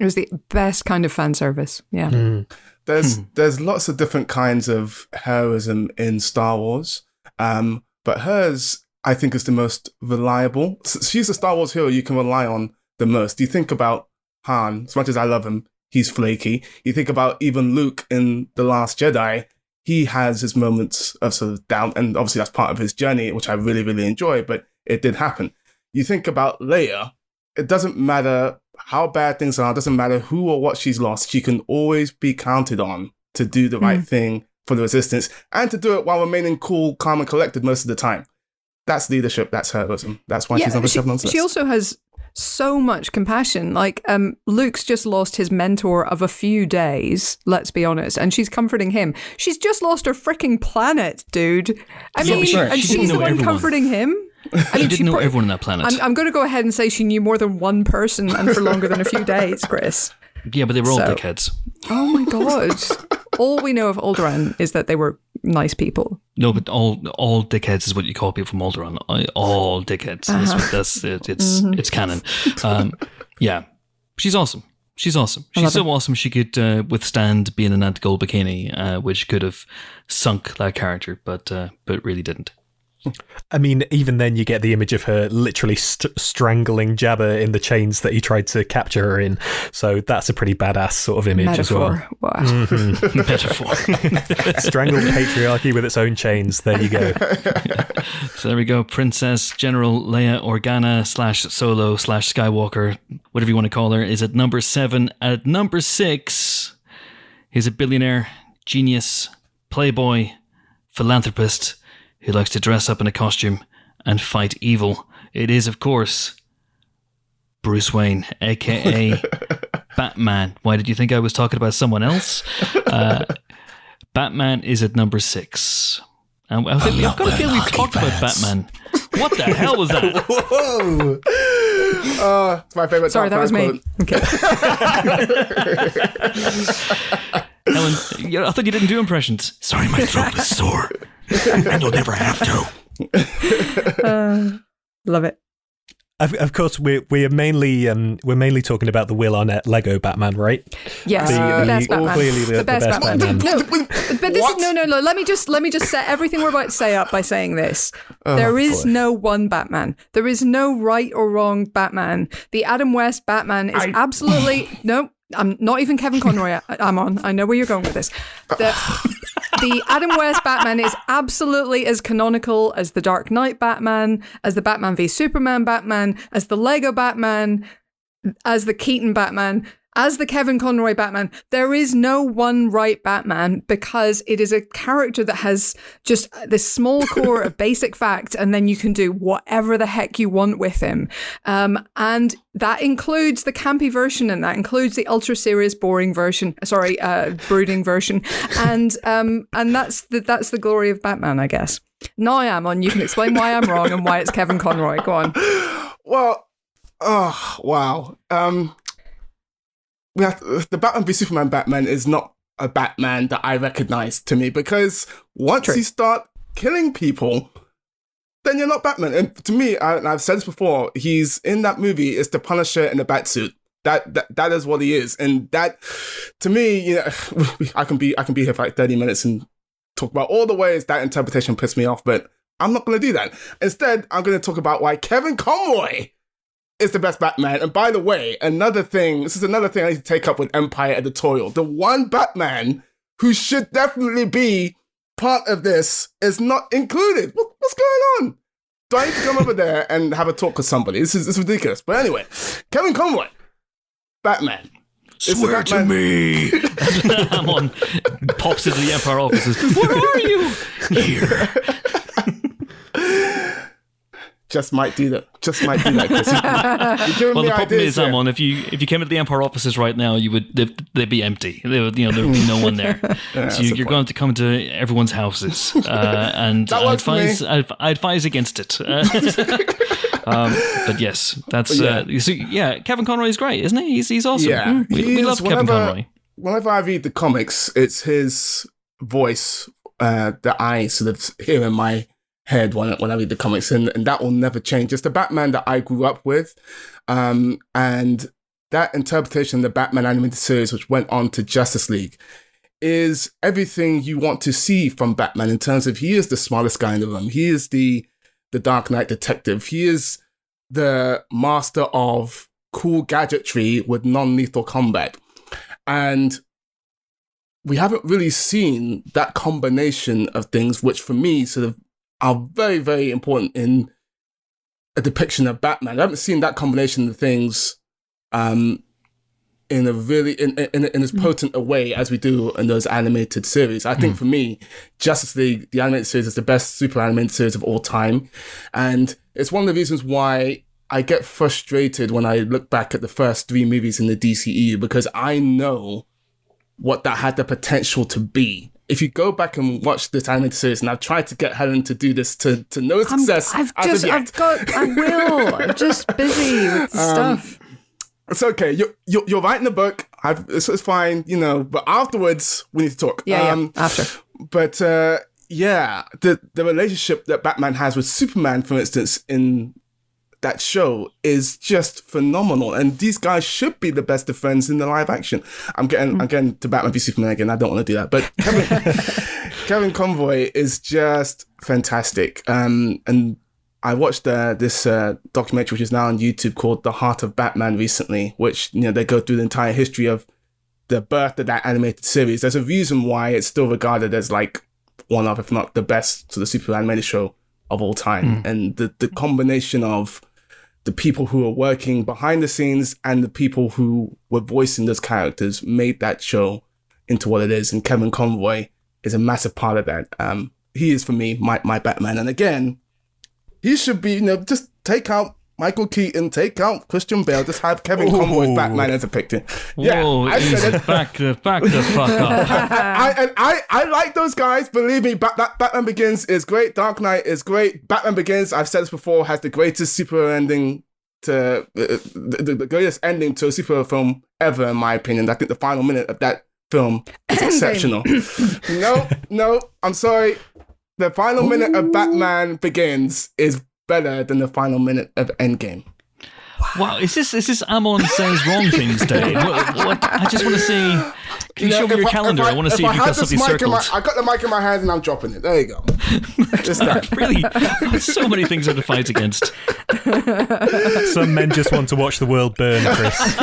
It was the best kind of fan service. Yeah. Mm. There's there's lots of different kinds of heroism in Star Wars, um, but hers I think is the most reliable. She's a Star Wars hero you can rely on the most. You think about Han, as much as I love him, he's flaky. You think about even Luke in the Last Jedi, he has his moments of sort of doubt, and obviously that's part of his journey, which I really really enjoy. But it did happen. You think about Leia, it doesn't matter how bad things are, it doesn't matter who or what she's lost, she can always be counted on to do the right hmm. thing for the resistance and to do it while remaining cool, calm, and collected most of the time. That's leadership, that's heroism. That's why she's number she, seven on the she also has so much compassion. Like, um, Luke's just lost his mentor of a few days, let's be honest, and she's comforting him. She's just lost her freaking planet, dude. I Yeah, mean, she- and she she's the one everyone. comforting him. I mean, She mean, didn't know pro- everyone on that planet. I'm, I'm going to go ahead and say she knew more than one person and for longer than a few days, Chris. yeah, but they were all So- dickheads. Oh my god! All we know of Alderaan is that they were nice people. No, but all all dickheads is what you call people from Alderaan. All dickheads. That's, Uh-huh. what, that's it. It's Mm-hmm. it's canon. Um, yeah, she's awesome. She's awesome. She's so awesome. She could uh, withstand being in that gold bikini, uh, which could have sunk that character, but uh, but really didn't. I mean, even then, you get the image of her literally st- strangling Jabba in the chains that he tried to capture her in. So that's a pretty badass sort of image Metaphor. Wow. Mm-hmm. as well. Metaphor. Strangle the patriarchy with its own chains. There you go. so there we go. Princess General Leia Organa slash Solo slash Skywalker, whatever you want to call her, is at number seven. At number six, he's a billionaire, genius, playboy, philanthropist who likes to dress up in a costume and fight evil. It is, of course, Bruce Wayne, aka Batman. Why did you think I was talking about someone else? Uh, Batman is at number six. And I think, I've got a feeling we've talked about Batman. What the hell was that? Whoa! Uh, it's my favorite. Sorry, that was Knight me. Okay. Helen, I thought you didn't do impressions. Sorry, my throat was sore. and you'll never have to. Uh, love it. Of, of course, we're we're mainly um, we're mainly talking about the Will Arnett Lego Batman, right? Yes, The- the, the- best Batman. clearly the- the best Batman. No, but this What? is no, no, no. Let me just let me just set everything we're about to say up by saying this. Oh, there is no one Batman. There is no right or wrong Batman. The Adam West Batman is I- absolutely no. I'm not even Kevin Conroy. I- I'm on. I know where you're going with this. The, the Adam West Batman is absolutely as canonical as the Dark Knight Batman, as the Batman v Superman Batman, as the Lego Batman, as the Keaton Batman, as the Kevin Conroy Batman. There is no one right Batman because it is a character that has just this small core of basic facts, and then you can do whatever the heck you want with him. Um, and that includes the campy version, and that includes the ultra serious, boring version. Sorry, uh, brooding version, and um, and that's the that's the glory of Batman, I guess. Now I am on. You can explain why I'm wrong and why it's Kevin Conroy. Go on. Well, oh wow. Um, we have the Batman v Superman Batman is not a Batman that I recognize to me because once True. you start killing people, then you're not Batman. And to me, I, and I've said this before, he's in that movie is the Punisher in a bat suit. That, that that is what he is, and that to me, you know, I can be I can be here for like thirty minutes and talk about all the ways that interpretation pissed me off, but I'm not going to do that. Instead, I'm going to talk about why Kevin Conroy is the best Batman. And by the way, another thing, this is another thing I need to take up with Empire Editorial. The one Batman who should definitely be part of this is not included. What, what's going on? Do I need to come over there and have a talk with somebody? This is, this is ridiculous. But anyway, Kevin Conroy, Batman. It's the Swear to me. I'm on. Pops into the Empire offices. Where are you? Here. Just might do that. Just might do that, You're Well, the problem is. Amon, if you if you came into the Empire offices right now, you would they'd, they'd be empty. They would, you know, there would be no one there. so you, you're going to come to everyone's houses, uh, and I works for me. advise I, I advise against it. Uh, um, but yes, that's uh, so, yeah. Kevin Conroy is great, isn't he? He's he's awesome. Yeah, we, we He love is Kevin whenever- Conroy. Whenever I read the comics, it's his voice uh, that I sort of hear in my head when, when I read the comics, and, and that will never change. It's the Batman that I grew up with, um, and that interpretation of the Batman animated series, which went on to Justice League, is everything you want to see from Batman in terms of he is the smartest guy in the room. He is the the Dark Knight detective. He is the master of cool gadgetry with non-lethal combat. And we haven't really seen that combination of things, which for me sort of are very, very important in a depiction of Batman. I haven't seen that combination of things um, in a really in, in, in as potent a way as we do in those animated series. I think for me, Justice League, the animated series, is the best super animated series of all time, and it's one of the reasons why I get frustrated when I look back at the first three movies in the DCEU because I know what that had the potential to be. If you go back and watch this animated series, and I've tried to get Helen to do this to, to no success I've as just. I've got, I will. I'm just busy with Um, stuff. It's okay. You're, you're, you're writing the book. I've, it's, it's fine, you know, but afterwards, we need to talk. Yeah, Um, yeah. After. But uh, yeah, the, the relationship that Batman has with Superman, for instance, in that show is just phenomenal. And these guys should be the best of friends in the live action. I'm getting, I'm getting to Batman v Superman again. I don't want to do that. But Kevin, Kevin Conroy is just fantastic. Um, and I watched uh, this uh, documentary, which is now on YouTube, called "The Heart of Batman" recently, which you know they go through the entire history of the birth of that animated series. There's a reason why it's still regarded as like one of, if not the best, sort of super animated show of all time. And the the combination of the people who were working behind the scenes and the people who were voicing those characters made that show into what it is. And Kevin Conroy is a massive part of that. Um, he is for me my my Batman. And again, he should be, you know, just take out Michael Keaton, take out Christian Bale, just have Kevin Conroy Batman as a picture. Yeah, Whoa, I said it. back the back the fuck up. I, and I, I like those guys. Believe me, Bat- Bat- Batman Begins is great. Dark Knight is great. Batman Begins, I've said this before, has the greatest super ending to uh, the, the greatest ending to a superhero film ever, in my opinion. I think the final minute of that film is exceptional. no, no, I'm sorry. the final minute of Batman Begins is better than the final minute of Endgame. Wow, is this is this Amon says wrong things day? What, what, I just want to see. Can you show me your I- calendar? if I, want to see if I you've got something circled. my- I got the mic in my hands and I'm dropping it. There you go. Just that. really, so many things are to fight against. Some men just want to watch the world burn, Chris.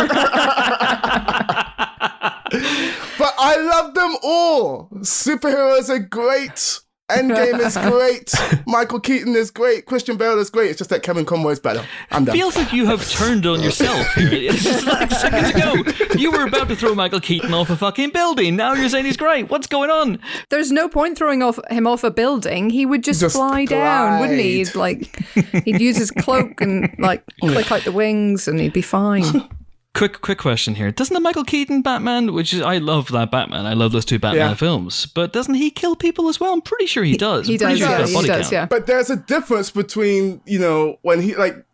But I love them all. Superheroes are great. Endgame is great. Michael Keaton is great. Christian Bale is great. It's just that Kevin Conroy is better. I'm done. Feels like you have turned on yourself here. It's just like seconds ago. You were about to throw Michael Keaton off a fucking building. Now you're saying he's great. What's going on? There's no point throwing off him off a building. He would just, Just fly down, wouldn't he? He'd, like he'd use his cloak and like click out the wings, and he'd be fine. Quick, quick question here. Doesn't the Michael Keaton Batman, which is I love that Batman, I love those two Batman Yeah. films, but doesn't he kill people as well? I'm pretty sure he does. He I'm does, sure yeah, he's got a he does, count. yeah. But there's a difference between, you know, when he, like,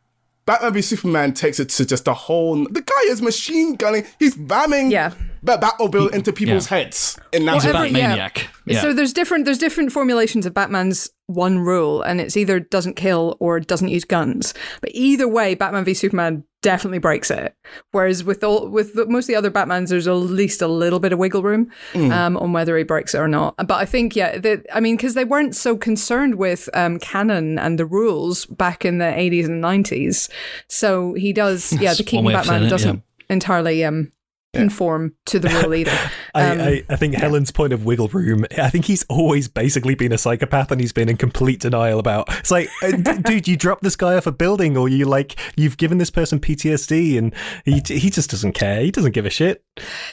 Batman v Superman takes it to just a whole. The guy is machine gunning. He's ramming Yeah. the Batmobile into people's yeah. heads. In that He's a Every- yeah. Batmaniac. Yeah. So there's different there's different formulations of Batman's one rule, and it's either doesn't kill or doesn't use guns. But either way, Batman v Superman definitely breaks it. Whereas with all with the, most of the other Batmans, there's at least a little bit of wiggle room um, on whether he breaks it or not. But I think yeah, that I mean because they weren't so concerned with um, canon and the rules back in the 80s and 90s, so he does yeah the That's Keaton way of Batman it, doesn't entirely um conform to the rule either. I, Um, I, I think Helen's point of wiggle room. I think he's always basically been a psychopath, and he's been in complete denial about. It's like, uh, dude, you dropped this guy off a building, or you like you've given this person PTSD, and he he just doesn't care. He doesn't give a shit.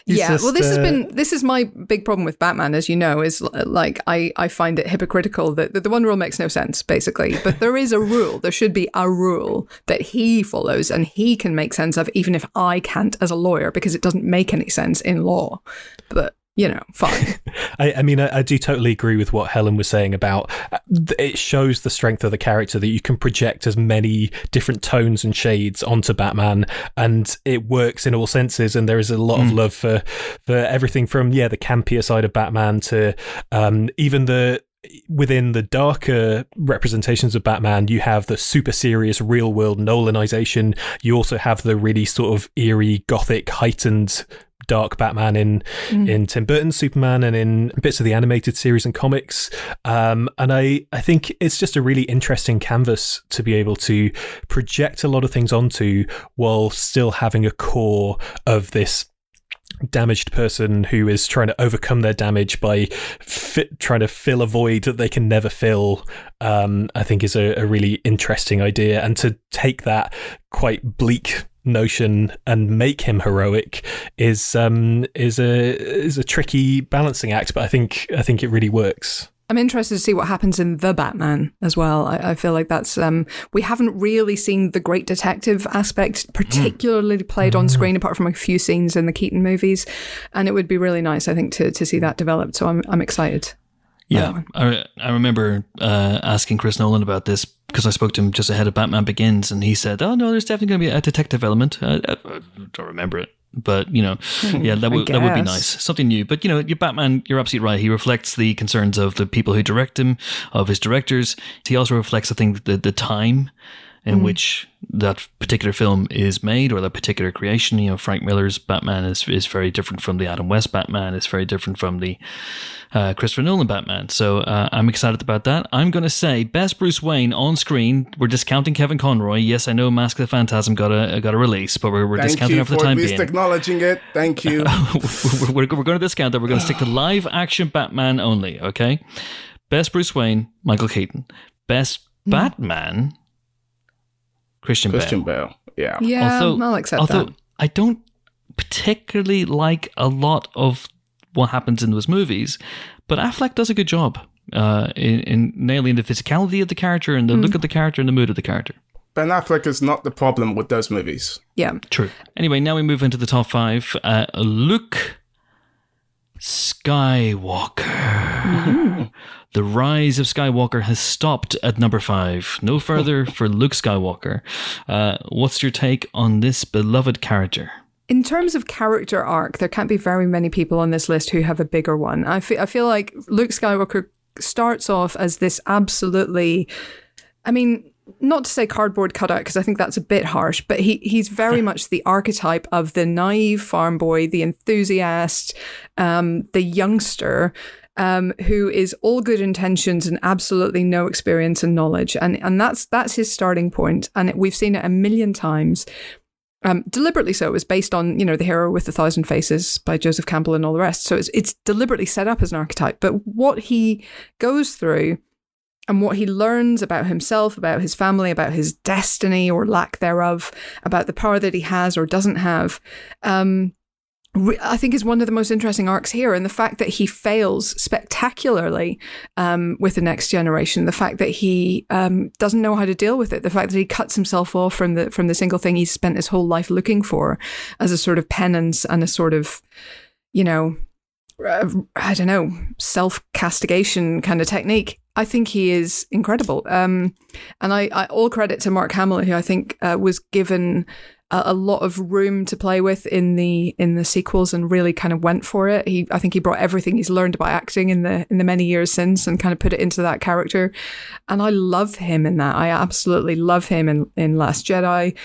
He's yeah just, well this has uh, been this is my big problem with batman as you know is like i i find it hypocritical that, that the one rule makes no sense basically but there is a rule there should be a rule that he follows and he can make sense of even if i can't as a lawyer because it doesn't make any sense in law but you know fine I, I mean, I, I do totally agree with what Helen was saying about uh, th- it shows the strength of the character that you can project as many different tones and shades onto Batman, and it works in all senses. And there is a lot of love for for everything from yeah the campier side of Batman to um, even the within the darker representations of Batman, you have the super serious real world Nolanization. You also have the really sort of eerie, gothic, heightened dark Batman in in Tim Burton's Superman and in bits of the animated series and comics. Um, and I I think it's just a really interesting canvas to be able to project a lot of things onto while still having a core of this damaged person who is trying to overcome their damage by trying to fill a void that they can never fill um, i think is a, a really interesting idea. And to take that quite bleak notion and make him heroic is um, is a is a tricky balancing act but i think i think it really works I'm interested to see what happens in the Batman as well. I, I feel like that's um, we haven't really seen the great detective aspect particularly played on screen, apart from a few scenes in the Keaton movies, and it would be really nice, I think, to to see that developed. So I'm I'm excited. Yeah, I, I remember uh, asking Chris Nolan about this because I spoke to him just ahead of Batman Begins, and he said, "Oh no, there's definitely going to be a detective element." Uh, I, I don't remember it, but you know, hmm, yeah, that would that would be nice, something new. But you know, your Batman, you're absolutely right. He reflects the concerns of the people who direct him, of his directors. He also reflects, I think, the the time in which that particular film is made or that particular creation. You know, Frank Miller's Batman is is very different from the Adam West Batman. It's very different from the uh, Christopher Nolan Batman. So uh, I'm excited about that. I'm going to say best Bruce Wayne on screen. We're discounting Kevin Conroy. Yes, I know Mask of the Phantasm got a got a release, but we're, we're Thank discounting it for the time least being. acknowledging it. Thank you. we're, we're, we're going to discount that. We're going to stick to live action Batman only. Okay. Best Bruce Wayne, Michael Keaton. Best Batman, Christian, Christian Bale. Bale. Yeah. Yeah, Although- I'll accept Although that. I don't particularly like a lot of what happens in those movies, but Affleck does a good job uh, in, in nailing the physicality of the character and the look of the character and the mood of the character. Ben Affleck is not the problem with those movies. Yeah. True. Anyway, now we move into the top five. Uh, Luke Skywalker. The rise of Skywalker has stopped at number five. No further for Luke Skywalker. Uh, what's your take on this beloved character? In terms of character arc, there can't be very many people on this list who have a bigger one. I feel, I feel like Luke Skywalker starts off as this absolutely, I mean, not to say cardboard cutout because I think that's a bit harsh, but he he's very much the archetype of the naive farm boy, the enthusiast, um, the youngster. Um, who is all good intentions and absolutely no experience and knowledge, and and that's that's his starting point, and we've seen it a million times. Um, deliberately so. It was based on, you know, the hero with a thousand faces by Joseph Campbell and all the rest. So it's it's deliberately set up as an archetype. But what he goes through and what he learns about himself, about his family, about his destiny or lack thereof, about the power that he has or doesn't have, um, I think is one of the most interesting arcs here, and the fact that he fails spectacularly um, with the next generation, the fact that he um, doesn't know how to deal with it, the fact that he cuts himself off from the from the single thing he's spent his whole life looking for as a sort of penance and a sort of, you know, uh, I don't know, self castigation kind of technique. I think he is incredible. Um, and I, I, all credit to Mark Hamill, who I think uh, was given a, lot of room to play with in the in the sequels and really kind of went for it. He, I think he brought everything he's learned about acting in the in the many years since and kind of put it into that character. And I love him in that. I absolutely love him in in Last Jedi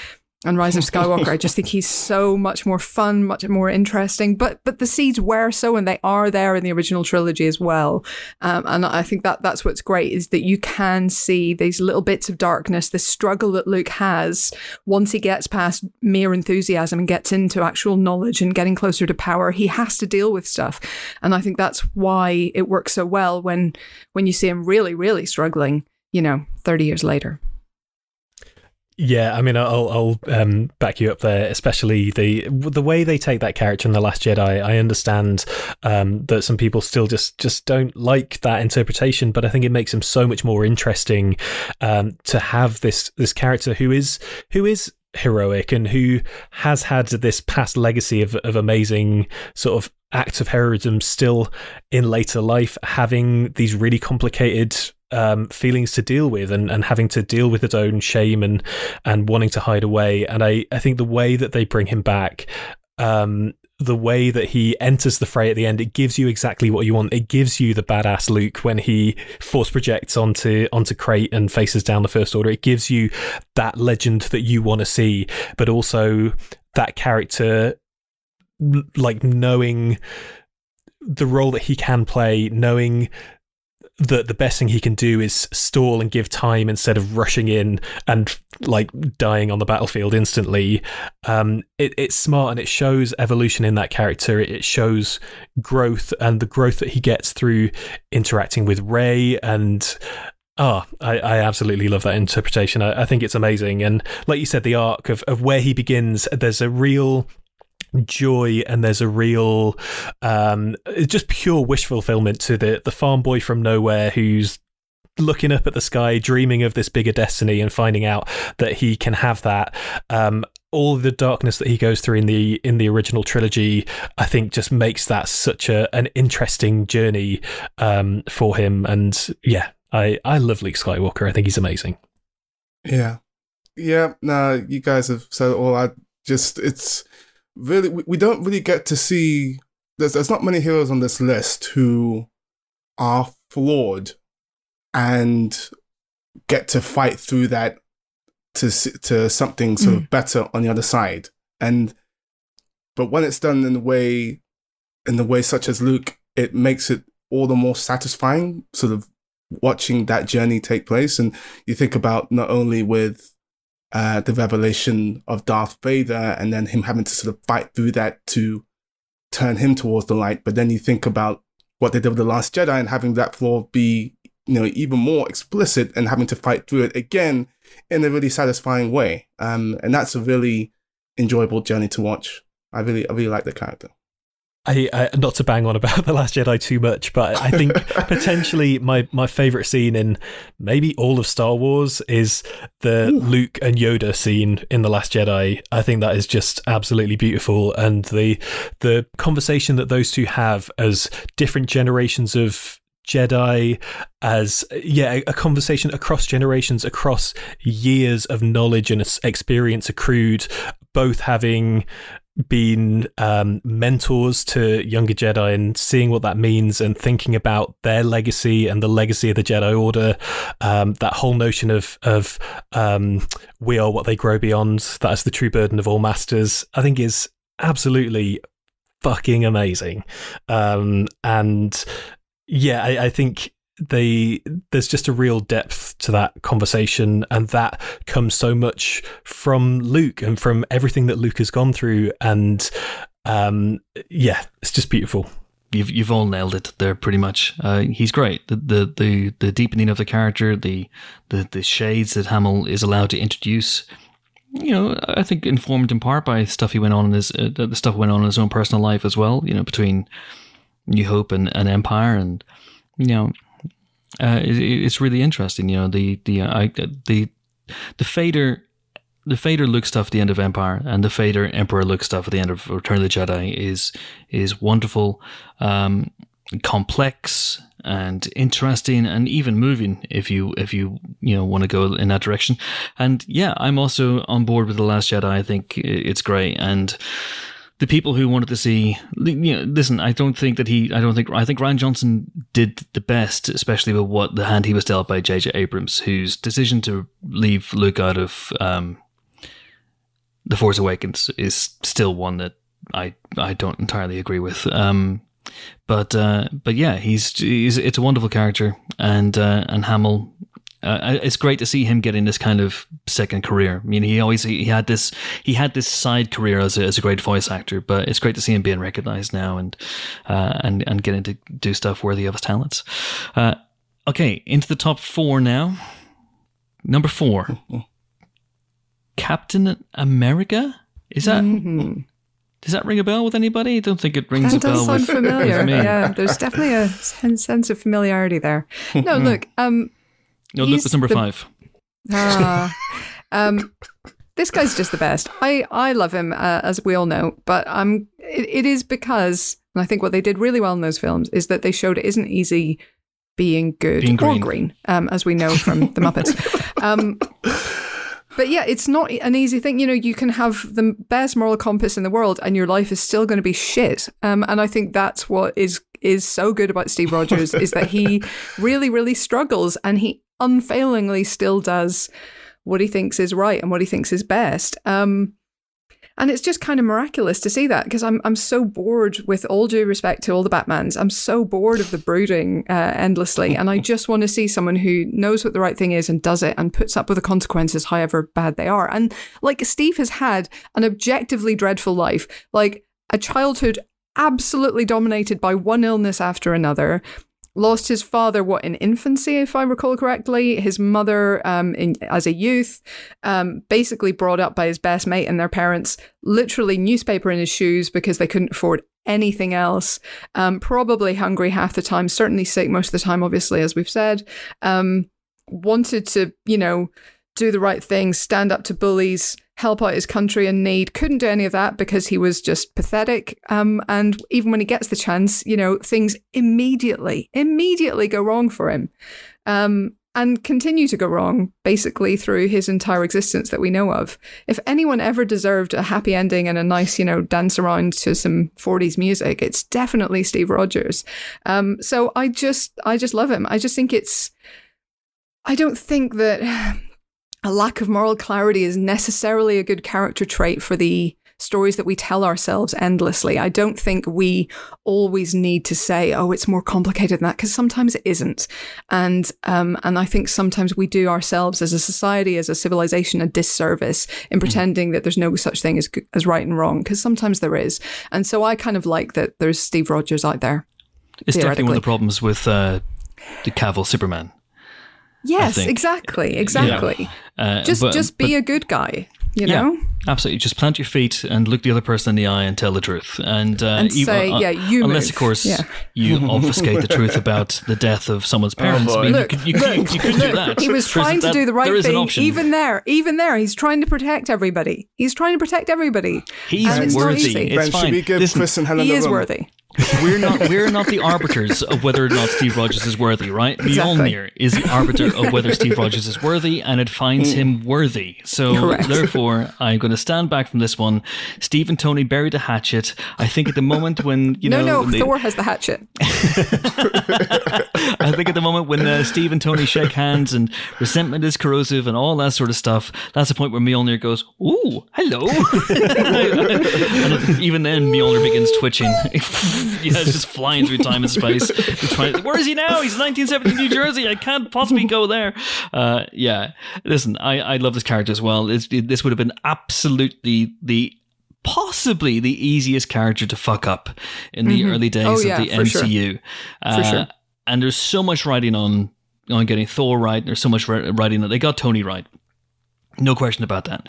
and Rise of Skywalker. I just think he's so much more fun, much more interesting. But but the seeds were so, and they are there in the original trilogy as well. Um, and I think that that's what's great is that you can see these little bits of darkness, the struggle that Luke has once he gets past mere enthusiasm and gets into actual knowledge and getting closer to power. He has to deal with stuff, and I think that's why it works so well when when you see him really really struggling. You know, thirty years later. Yeah, I mean, I'll, I'll um, back you up there, especially the the way they take that character in the Last Jedi. I understand um, that some people still just just don't like that interpretation, but I think it makes him so much more interesting um, to have this this character who is who is heroic and who has had this past legacy of of amazing sort of acts of heroism still in later life, having these really complicated um, feelings to deal with and, and having to deal with his own shame and and wanting to hide away. And I, I think the way that they bring him back um, the way that he enters the fray at the end, it gives you exactly what you want. It gives you the badass Luke when he force projects onto onto Crait and faces down the First Order. It gives you that legend that you want to see, but also that character like knowing the role that he can play, knowing that the best thing he can do is stall and give time instead of rushing in and like dying on the battlefield instantly. Um, it, it's smart and it shows evolution in that character. It shows growth and the growth that he gets through interacting with Rey and Oh, I, I, absolutely love that interpretation. I, I, think it's amazing. And like you said, the arc of, of where he begins, there's a real joy and there's a real um, just pure wish fulfillment to the the farm boy from nowhere who's looking up at the sky dreaming of this bigger destiny and finding out that he can have that. Um, all the darkness that he goes through in the in the original trilogy i think just makes that such a an interesting journey um, for him. And yeah i i love luke skywalker. I think he's amazing. Yeah. Yeah no you guys have said all. I just it's really we, we don't really get to see there's there's not many heroes on this list who are flawed and get to fight through that to to something sort mm. of better on the other side and but when it's done in the way in the way such as Luke it makes it all the more satisfying sort of watching that journey take place and you think about not only with uh, the revelation of Darth Vader and then him having to sort of fight through that to turn him towards the light. But then you think about what they did with The Last Jedi and having that flaw be, you know, even more explicit and having to fight through it again in a really satisfying way. Um, and that's a really enjoyable journey to watch. I really, I really like the character. I, I, not to bang on about the Last Jedi too much, but I think potentially my my favorite scene in maybe all of Star Wars is the Ooh. Luke and Yoda scene in the Last Jedi. I think that is just absolutely beautiful, and the the conversation that those two have as different generations of Jedi as yeah a conversation across generations across years of knowledge and experience accrued both having been um, mentors to younger Jedi and seeing what that means and thinking about their legacy and the legacy of the Jedi Order. Um, that whole notion of of um, we are what they grow beyond. That is the true burden of all masters. I think is absolutely fucking amazing. Um, and yeah, I, I think they there's just a real depth to that conversation and that comes so much from Luke and from everything that Luke has gone through. And um yeah it's just beautiful. You've you've all nailed it there pretty much. Uh, he's great. The, the the the deepening of the character the the the shades that Hamill is allowed to introduce you know, I think informed in part by stuff he went on in his uh, the stuff went on in his own personal life as well. You know, between New Hope and, and Empire, and you know, uh, it, it's really interesting. You know, the the uh, I, the the Vader. The Vader Luke stuff at the end of Empire and the Vader Emperor Luke stuff at the end of Return of the Jedi is is wonderful, um, complex, and interesting and even moving if you if you you know want to go in that direction and yeah i'm also on board with the last jedi i think it's great and the people who wanted to see you know listen i don't think that he i don't think i think rian johnson did the best especially with what the hand he was dealt by jj abrams whose decision to leave luke out of um, the force awakens is still one that i i don't entirely agree with um, but uh, but yeah, he's, he's it's a wonderful character, and uh, and Hamill. Uh, it's great to see him getting this kind of second career. I mean, he always he had this he had this side career as a, as a great voice actor, but it's great to see him being recognized now and uh, and and getting to do stuff worthy of his talents. Uh, okay, into the top four now. Number four, Captain America. Is that? Mm-hmm. Does that ring a bell with anybody? I don't think it rings that a bell. That does sound with, familiar. With yeah, there's definitely a sense of familiarity there. No, look. Um, no, Luke was number the, five. Ah, um, this guy's just the best. I I love him uh, as we all know, but um, it, it is because and I think what they did really well in those films is that they showed it isn't easy being good being or green, um, as we know from the Muppets. Um, but yeah, it's not an easy thing. You know, you can have the best moral compass in the world, and your life is still going to be shit. Um, and I think that's what is is so good about Steve Rogers is that he really, really struggles, and he unfailingly still does what he thinks is right and what he thinks is best. Um, and it's just kind of miraculous to see that because I'm I'm so bored with all due respect to all the Batmans. I'm so bored of the brooding uh, endlessly, and I just want to see someone who knows what the right thing is and does it and puts up with the consequences, however bad they are. And like Steve has had an objectively dreadful life, like a childhood absolutely dominated by one illness after another lost his father what in infancy if i recall correctly. His mother um, in, as a youth um, basically brought up by his best mate and their parents literally newspaper in his shoes because they couldn't afford anything else. Um, probably hungry half the time certainly sick most of the time obviously as we've said. Um, wanted to you know do the right thing stand up to bullies help out his country in need. Couldn't do any of that because he was just pathetic. Um, and even when he gets the chance, you know, things immediately, immediately go wrong for him. Um, and continue to go wrong basically through his entire existence that we know of. If anyone ever deserved a happy ending and a nice, you know, dance around to some 40s music, it's definitely Steve Rogers. Um, so I just, I just love him. I just think it's, I don't think that a lack of moral clarity is necessarily a good character trait for the stories that we tell ourselves endlessly. I don't think we always need to say, "Oh, it's more complicated than that," because sometimes it isn't. And um, and I think sometimes we do ourselves as a society, as a civilization, a disservice in mm. pretending that there's no such thing as as right and wrong, because sometimes there is. And so I kind of like that there's Steve Rogers out there. It's definitely one of the problems with uh, the Cavill Superman Yes, exactly, exactly. Yeah. Uh, just but, just be but, a good guy. You know, yeah, absolutely. Just plant your feet and look the other person in the eye and tell the truth. And, uh, and say, uh, yeah, you. Unless, move. of course, yeah. you obfuscate the truth about the death of someone's oh, parents. Oh I mean, look, you, could, you, look, you could do that. He was trying to do the right thing. Even there, even there, he's trying to protect everybody. He's trying to protect everybody. He's worthy. It's ben, fine. Should we give Listen, Chris and Helen he is worthy. We're not we're not the arbiters of whether or not Steve Rogers is worthy, right? Exactly. Mjolnir is the arbiter of whether Steve Rogers is worthy, and it finds him worthy. So Correct. therefore, I'm going to stand back from this one. Steve and Tony bury the hatchet. I think at the moment when you no, know, no, they- Thor has the hatchet. I think at the moment when uh, Steve and Tony shake hands and resentment is corrosive and all that sort of stuff, that's the point where Mjolnir goes, "Ooh, hello." and even then, Mjolnir begins twitching. yeah, it's just flying through time and space. Where is he now? He's 1970 New Jersey. I can't possibly go there. Uh, yeah, listen, I, I love this character as well. It's, this would have been absolutely the possibly the easiest character to fuck up in the early days Oh, yeah, of the for sure. MCU. Uh, sure. And there's so much writing on on getting Thor right. There's so much ri- writing that they got Tony right. No question about that,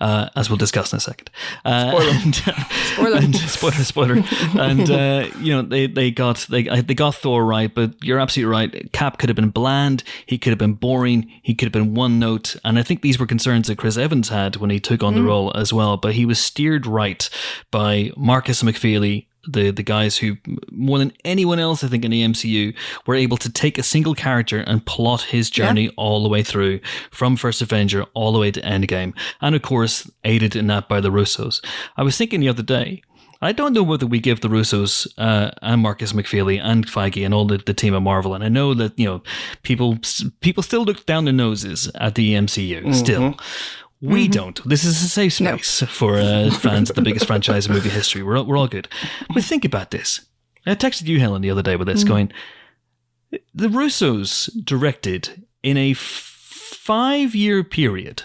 uh, as we'll discuss in a second. Uh, and, Spoiler. and- spoiler, spoiler. and uh, you know they, they got they they got Thor right, but you're absolutely right. Cap could have been bland. He could have been boring. He could have been one note. And I think these were concerns that Chris Evans had when he took on the role as well. But he was steered right by Markus McFeely, the the guys who more than anyone else I think in the MCU were able to take a single character and plot his journey all the way through from First Avenger all the way to Endgame, and of course aided in that by the Russos. I was thinking the other day. I don't know whether we give the Russos uh, and Markus McFeely and Feige and all the, the team at Marvel, and I know that you know people people still look down their noses at the MCU. Still, we mm-hmm. don't. This is a safe No. space for uh, fans of the biggest franchise in movie history. We're all, we're all good. But think about this. I texted you, Helen, the other day with this, mm. going, the Russos directed in a f- five year period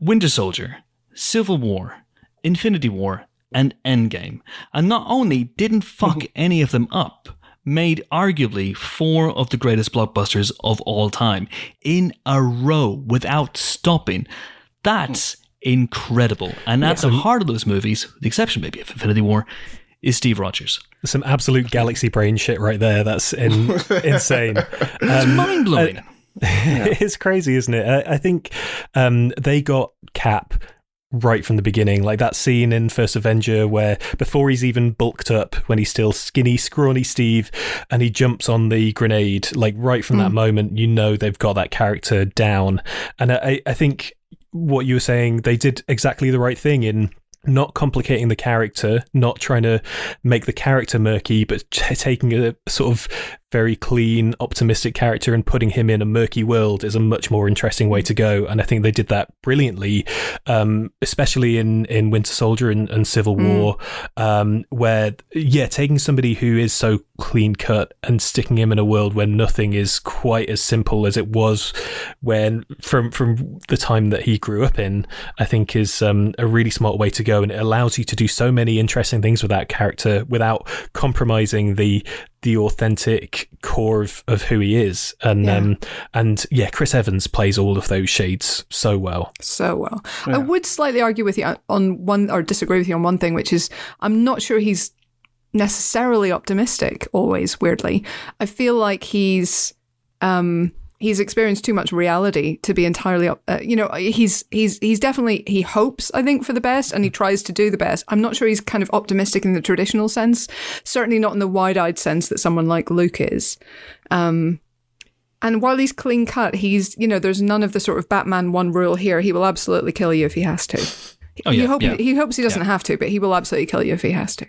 Winter Soldier, Civil War, Infinity War, and Endgame. And not only didn't fuck mm-hmm. any of them up, made arguably four of the greatest blockbusters of all time in a row without stopping. That's incredible. And at the heart of those movies, the exception maybe of Infinity War, is Steve Rogers. Some absolute galaxy brain shit right there. That's in, insane. It's mind blowing. it's crazy, isn't it? I, I think um, they got Cap right from the beginning. Like that scene in First Avenger where before he's even bulked up, when he's still skinny, scrawny Steve, and he jumps on the grenade, like right from that mm. moment, you know they've got that character down. And I, I think what you were saying, they did exactly the right thing in not complicating the character, not trying to make the character murky, but t- taking a sort of very clean, optimistic character and putting him in a murky world is a much more interesting way to go. And I think they did that brilliantly, um, especially in, in Winter Soldier and, and Civil War, um, where, yeah, taking somebody who is so clean cut and sticking him in a world where nothing is quite as simple as it was when from from the time that he grew up in, I think is um, a really smart way to go, and it allows you to do so many interesting things with that character without compromising the the authentic core of, of who he is. And Yeah. um, and yeah, Chris Evans plays all of those shades so well. so well. I would slightly argue with you on- on one, or disagree with you on one thing, which is I'm not sure he's necessarily optimistic. Always, weirdly, I feel like he's um, he's experienced too much reality to be entirely. Uh, you know, he's he's he's definitely he hopes I think for the best, and he tries to do the best. I'm not sure he's kind of optimistic in the traditional sense. Certainly not in the wide-eyed sense that someone like Luke is. Um, and while he's clean cut, he's you know there's none of the sort of Batman one rule here. He will absolutely kill you if he has to. Oh, he, yeah, hope, yeah. he hopes he doesn't have to, but he will absolutely kill you if he has to.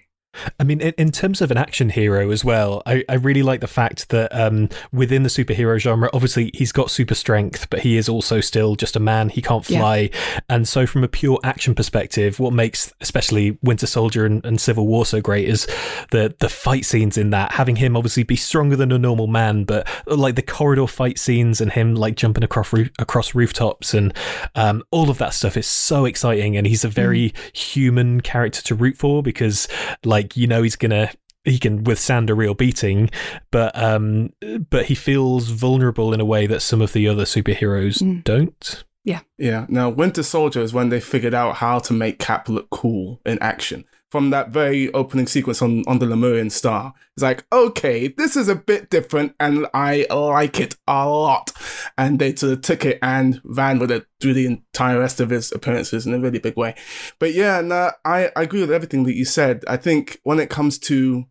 I mean, in, in terms of an action hero as well, I, I really like the fact that um, within the superhero genre, obviously he's got super strength, but he is also still just a man. He can't Yeah. fly. And so, from a pure action perspective, what makes especially Winter Soldier and, and Civil War so great is the, the fight scenes in that. Having him obviously be stronger than a normal man, but like the corridor fight scenes and him like jumping across, roof, across rooftops and um, all of that stuff is so exciting. And he's a very human character to root for because, like, you know, he's gonna he can withstand a real beating, but um, but he feels vulnerable in a way that some of the other superheroes don't. Yeah. Yeah. Now, Winter Soldier is when they figured out how to make Cap look cool in action. From that very opening sequence on, on the Lemurian star. It's like, okay, this is a bit different and I like it a lot. And they sort of took it and ran with it through the entire rest of his appearances in a really big way. But yeah, no, I, I agree with everything that you said. I think when it comes to,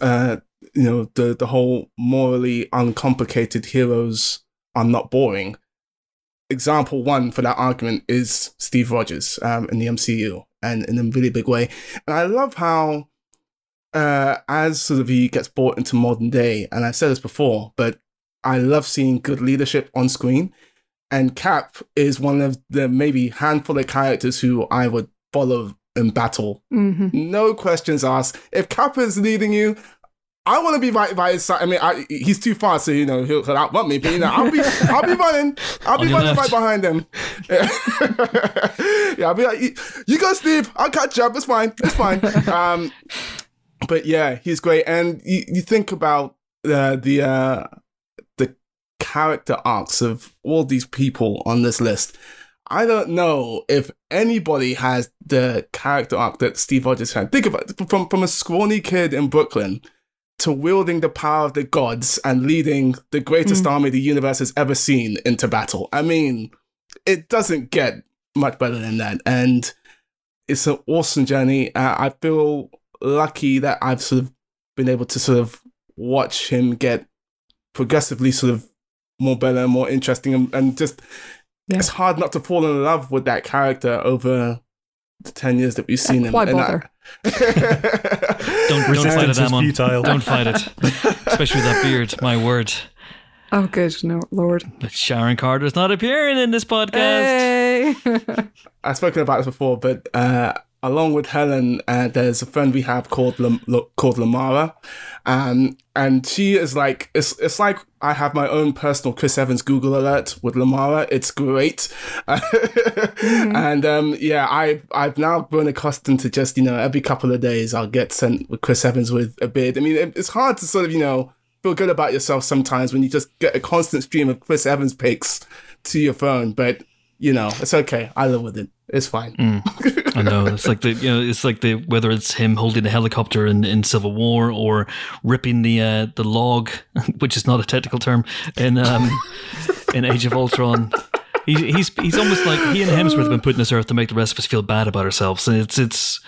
uh, you know, the, the whole morally uncomplicated heroes are not boring. Example one for that argument is Steve Rogers um, in the MCU and in a really big way. And I love how, uh, as sort of he gets brought into modern day, and I've said this before, but I love seeing good leadership on screen. And Cap is one of the maybe handful of characters who I would follow in battle. Mm-hmm. No questions asked. If Cap is leading you, I want to be right by his side. I mean, I, he's too far, so you know he'll, he'll outrun me. But you know, I'll be, I'll be running, I'll be running left. right behind him. Yeah. yeah, I'll be like, you go, Steve. I'll catch up. It's fine. It's fine. Um, but yeah, he's great. And you, you think about uh, the uh, the character arcs of all these people on this list. I don't know if anybody has the character arc that Steve Rogers had. Think about it, from from a scrawny kid in Brooklyn to wielding the power of the gods and leading the greatest mm. army the universe has ever seen into battle. I mean, it doesn't get much better than that. And it's an awesome journey. Uh, I feel lucky that I've sort of been able to sort of watch him get progressively sort of more better and more interesting and, and just yeah. it's hard not to fall in love with that character over the 10 years that we've seen him. Why bother? Don't don't fight it, Amon. Futile. Don't fight it, especially with that beard. My word. Oh, good no, Lord. But Sharon Carter's not appearing in this podcast. Hey. I've spoken about this before, but uh, along with Helen, uh, there's a friend we have called Lam- called Lamara, um, and she is like it's it's like I have my own personal Chris Evans Google alert with Lamara. It's great, mm-hmm. and um, yeah, I I've now grown accustomed to just you know every couple of days I'll get sent with Chris Evans with a beard. I mean, it, it's hard to sort of you know feel good about yourself sometimes when you just get a constant stream of Chris Evans pics to your phone, but you know it's okay. I live with it. It's fine. Mm. I know. It's like the you know, it's like the whether it's him holding the helicopter in, in Civil War or ripping the uh, the log, which is not a technical term, in um, in Age of Ultron. He's he's he's almost like he and Hemsworth have been put in this earth to make the rest of us feel bad about ourselves, and it's it's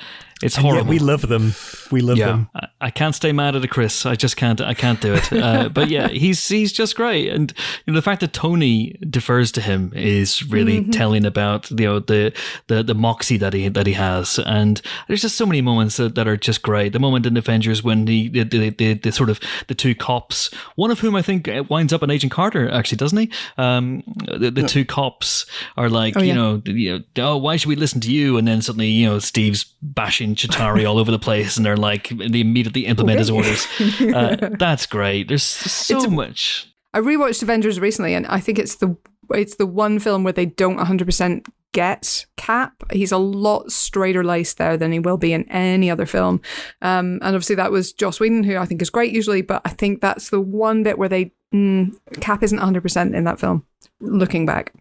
it's and horrible. we love them. We love yeah. them. I, I, can't stay mad at a Chris. I just can't. I can't do it. Uh, but yeah, he's he's just great, and you know the fact that Tony defers to him is really mm-hmm. telling about you know the, the the moxie that he that he has, and there's just so many moments that, that are just great. The moment in Avengers when the the, the the, the sort of the two cops, one of whom I think winds up on Agent Carter, actually, doesn't he? Um, the, the yeah. two cops are like, oh, you, know, you know, oh, why should we listen to you? And then suddenly, you know, Steve's bashing Chitauri all over the place, and they're like they immediately implement his orders. Uh, that's great. There's so it's, much. I rewatched Avengers recently, and I think it's the it's the one film where they don't 100 percent get Cap. He's a lot straighter laced there than he will be in any other film. Um, and obviously that was Joss Whedon, who I think is great usually, but I think that's the one bit where they mm, Cap isn't 100 percent in that film. Looking back,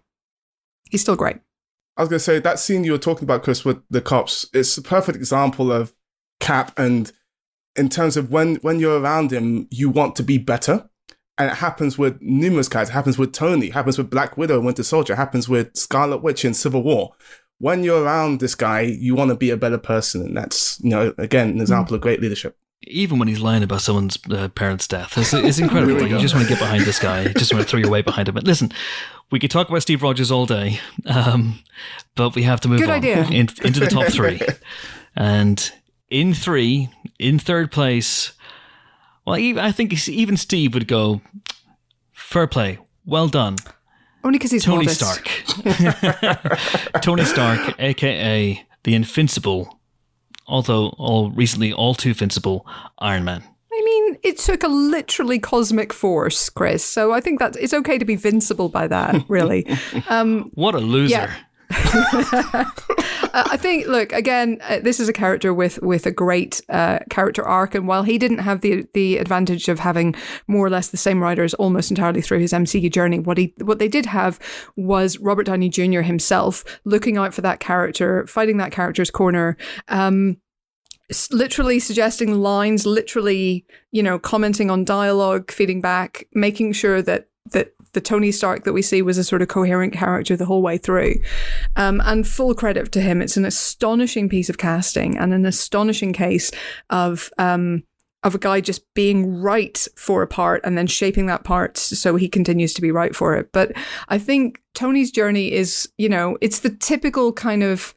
he's still great. I was to say that scene you were talking about, Chris, with the cops. It's a perfect example of Cap, and in terms of when when you're around him, you want to be better, and it happens with numerous guys. It happens with Tony. It happens with Black Widow, and Winter Soldier. It happens with Scarlet Witch in Civil War. When you're around this guy, you want to be a better person, and that's you know again an example mm. of great leadership even when he's lying about someone's uh, parents' death, it's, it's incredible. you just want to get behind this guy. You just want to throw your weight behind him. But listen, we could talk about Steve Rogers all day, um, but we have to move Good on idea. In, into the top three. and in three, in third place, well, I think even Steve would go, fair play, well done. Only because he's Tony Stark. Tony Stark, aka the Invincible although all recently all too vincible Iron Man. I mean, it took a literally cosmic force, Chris. So I think that it's okay to be vincible by that, really. Um, what a loser. Yeah. I think, look, again, uh, this is a character with with a great uh, character arc, and while he didn't have the the advantage of having more or less the same writers almost entirely through his MCU journey, what he what they did have was Robert Downey Jr. himself looking out for that character, fighting that character's corner. Um, literally suggesting lines, literally, you know, commenting on dialogue, feeding back, making sure that that the Tony Stark that we see was a sort of coherent character the whole way through. Um, and full credit to him. It's an astonishing piece of casting and an astonishing case of um, of a guy just being right for a part and then shaping that part so he continues to be right for it. But I think Tony's journey is, you know, it's the typical kind of,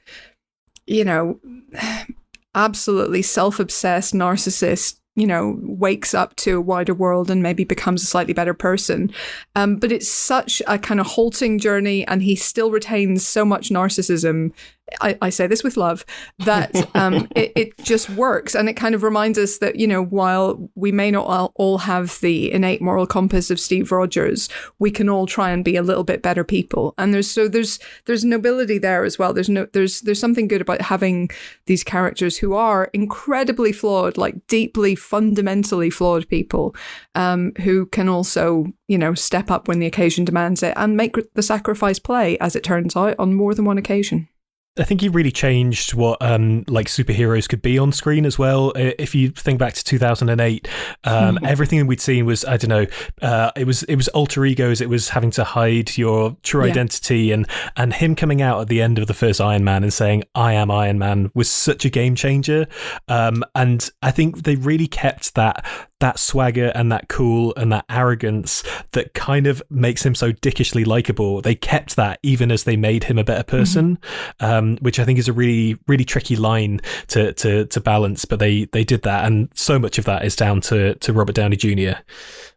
you know, absolutely self obsessed narcissist you know, wakes up to a wider world and maybe becomes a slightly better person. Um, but it's such a kind of halting journey, and he still retains so much narcissism I, I, say this with love, that um, it, it, just works. And it kind of reminds us that, you know, while we may not all, have the innate moral compass of Steve Rogers, we can all try and be a little bit better people. And there's so there's there's nobility there as well. There's no there's there's something good about having these characters who are incredibly flawed, like deeply, fundamentally flawed people, um, who can also, you know, step up when the occasion demands it and make the sacrifice play, as it turns out, on more than one occasion. I think he really changed what um, like superheroes could be on screen as well. If you think back to 2008, um, mm-hmm. everything we'd seen was I don't know, uh, it was it was alter egos. It was having to hide your true yeah. identity, and and him coming out at the end of the first Iron Man and saying I am Iron Man was such a game changer. Um, and I think they really kept that that swagger and that cool and that arrogance that kind of makes him so dickishly likable. They kept that even as they made him a better mm-hmm. person, mm-hmm. um, which I think is a really really tricky line to to to balance. But they they did that, and so much of that is down to to Robert Downey Jr.,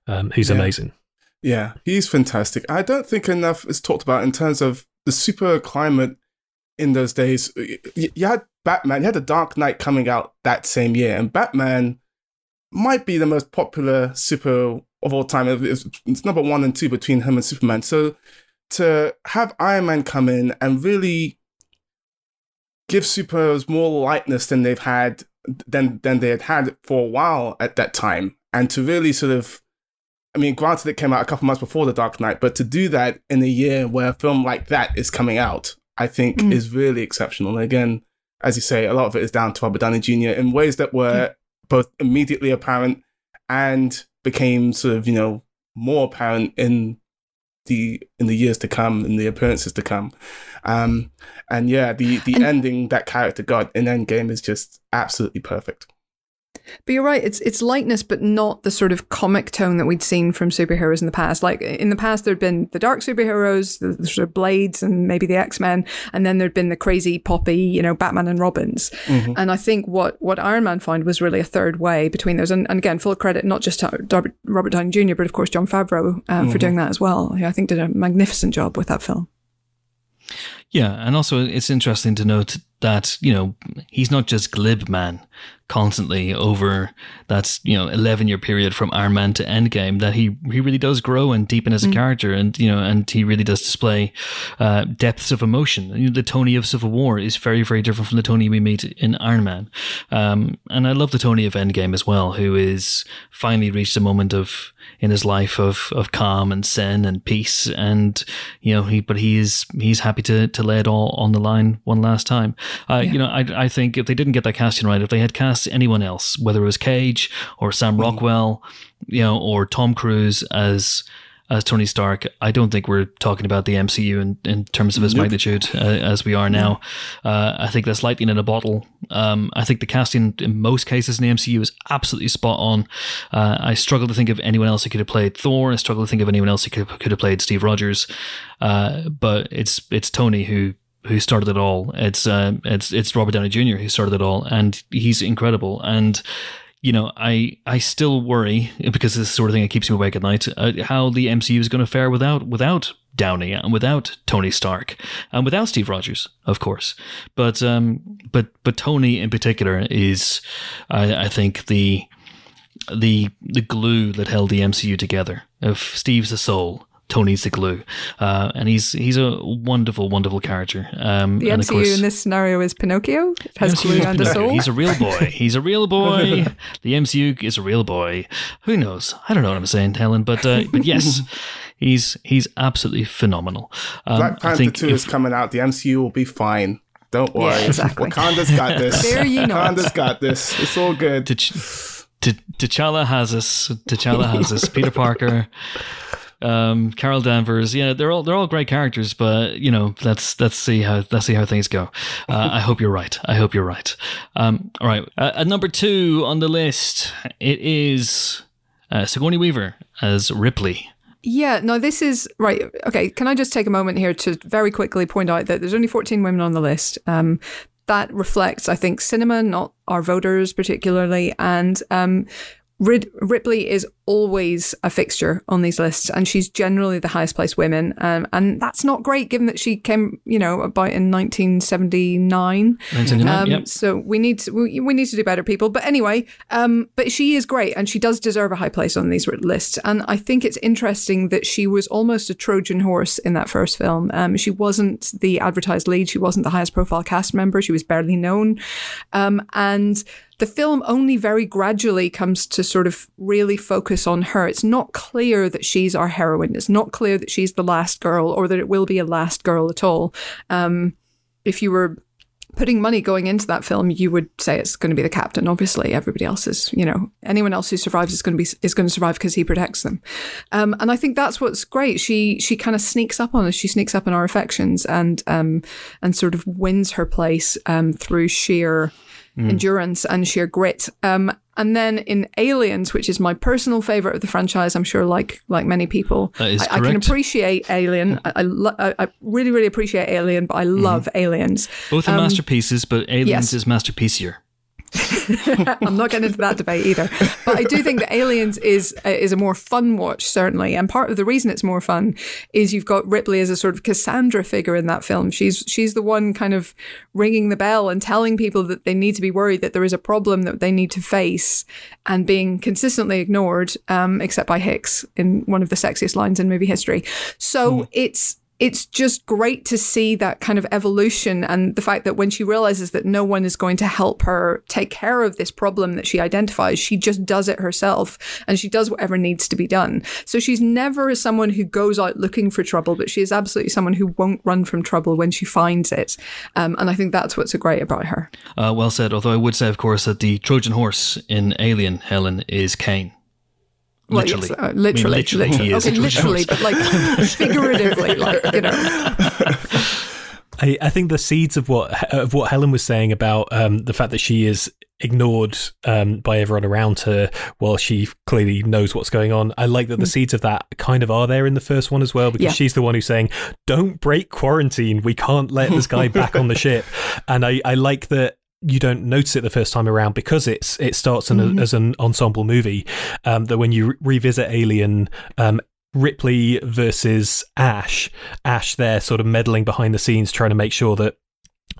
um, who's yeah. amazing. Yeah, he's fantastic. I don't think enough is talked about in terms of the super climate in those days. You had Batman, you had The Dark Knight coming out that same year, and Batman might be the most popular super of all time. It's, it's number one and two between him and Superman. So to have Iron Man come in and really give superheroes more lightness than they've had than than they had had for a while at that time, and to really sort of, I mean, granted it came out a couple months before the Dark Knight, but to do that in a year where a film like that is coming out, I think mm. is really exceptional. And again, as you say, a lot of it is down to Robert Downey Jr. in ways that were both immediately apparent and became sort of you know more apparent in the in the years to come in the appearances to come. Um and yeah the the and- ending that character got in endgame is just absolutely perfect but you're right. It's it's lightness, but not the sort of comic tone that we'd seen from superheroes in the past. Like in the past, there'd been the dark superheroes, the, the sort of Blades, and maybe the X Men, and then there'd been the crazy poppy, you know, Batman and Robins. Mm-hmm. And I think what what Iron Man found was really a third way between those. And, and again, full credit not just to Robert Downey Jr., but of course Jon Favreau uh, mm-hmm. for doing that as well. Who I think did a magnificent job with that film. Yeah, and also it's interesting to note that you know he's not just glib man constantly over that you know 11 year period from Iron Man to Endgame that he he really does grow and deepen as a mm. character and you know and he really does display uh, depths of emotion. You know, the Tony of Civil War is very very different from the Tony we meet in Iron Man. Um, and I love the Tony of Endgame as well who is finally reached a moment of in his life of of calm and sin and peace and you know he but he is he's happy to to lay it all on the line one last time uh, yeah. you know I I think if they didn't get that casting right if they had cast anyone else, whether it was Cage or Sam hmm. Rockwell, you know, or Tom Cruise as as Tony Stark, I don't think we're talking about the MCU in, in terms of its nope. magnitude uh, as we are now. Uh, I think that's lightning in a bottle. Um, I think the casting in most cases in the MCU is absolutely spot on. Uh, I struggle to think of anyone else who could have played Thor. I struggle to think of anyone else who could, could have played Steve Rogers. Uh, but it's it's Tony who who started it all. It's uh, it's it's Robert Downey Jr. who started it all, and he's incredible. And you know, I I still worry because this sort of thing that keeps me awake at night. Uh, how the MCU is going to fare without without Downey and without Tony Stark and without Steve Rogers, of course. But um, but but Tony in particular is, I, I think the the the glue that held the MCU together. If Steve's the soul, Tony's the glue, uh, and he's he's a wonderful, wonderful character. Um, the MCU course, in this scenario is Pinocchio. has glue and a soul. He's a real boy. He's a real boy. the MCU is a real boy. Who knows? I don't know what I'm saying, Helen, but uh, but yes. He's he's absolutely phenomenal. Um, Black Panther two if, is coming out. The MCU will be fine. Don't worry. Yeah, exactly. Wakanda's got this. there you know. Wakanda's got this. It's all good. T'Challa has us. T'Challa has us. Peter Parker, um, Carol Danvers. Yeah, they're all they're all great characters, but you know, let's let's see how let's see how things go. Uh, I hope you're right. I hope you're right. Um, all right, uh, at number two on the list, it is uh, Sigourney Weaver as Ripley. Yeah, no, this is right. Okay, can I just take a moment here to very quickly point out that there's only 14 women on the list. Um, that reflects, I think, cinema, not our voters particularly. And um, Rid- Ripley is always a fixture on these lists, and she's generally the highest placed women. Um, and that's not great given that she came, you know, about in 1979. Um, yep. So we need to, we, we, need to do better, people. But anyway, um, but she is great, and she does deserve a high place on these lists. And I think it's interesting that she was almost a Trojan horse in that first film. Um, she wasn't the advertised lead. She wasn't the highest profile cast member. She was barely known, um, and the film only very gradually comes to sort of really focus on her. It's not clear that she's our heroine. It's not clear that she's the last girl or that it will be a last girl at all. Um, if you were putting money going into that film, you would say it's going to be the captain. Obviously, everybody else is, you know, anyone else who survives is going to be is going to survive because he protects them. Um, and I think that's what's great. She she kind of sneaks up on us. She sneaks up in our affections and um, and sort of wins her place um, through sheer mm. endurance and sheer grit. Um, and then in Aliens, which is my personal favorite of the franchise, I'm sure, like like many people, I, I, can appreciate Alien. I, I, lo- I, really, really appreciate Alien, but I mm-hmm. love mm. Aliens. Both are um, masterpieces, but Aliens yes. is masterpiecier. I'm not getting into that debate either. But I do think that Aliens is is a more fun watch, certainly. And part of the reason it's more fun is you've got Ripley as a sort of Cassandra figure in that film. She's she's the one kind of ringing the bell and telling people that they need to be worried that there is a problem that they need to face, and being consistently ignored, um, except by Hicks in one of the sexiest lines in movie history. So mm. it's it's just great to see that kind of evolution and the fact that when she realizes that no one is going to help her take care of this problem that she identifies, she just does it herself and she does whatever needs to be done. So she's never someone who goes out looking for trouble, but she is absolutely someone who won't run from trouble when she finds it. Um, and I think that's what's so great about her. Uh, well said. Although I would say, of course, that the Trojan horse in Alien, Helen, is Kane. Literally. Yes, uh, literally, I mean, literally, literally, okay, literally, but like figuratively, like you know. I, I think the seeds of what of what Helen was saying about um, the fact that she is ignored um, by everyone around her while she clearly knows what's going on. I like that the mm. seeds of that kind of are there in the first one as well because yeah. she's the one who's saying, "Don't break quarantine. We can't let this guy back on the ship." And I, I like that you don't notice it the first time around because it's it starts mm-hmm. as an ensemble movie. Um, that when you re- revisit Alien, um, Ripley versus Ash, Ash there sort of meddling behind the scenes, trying to make sure that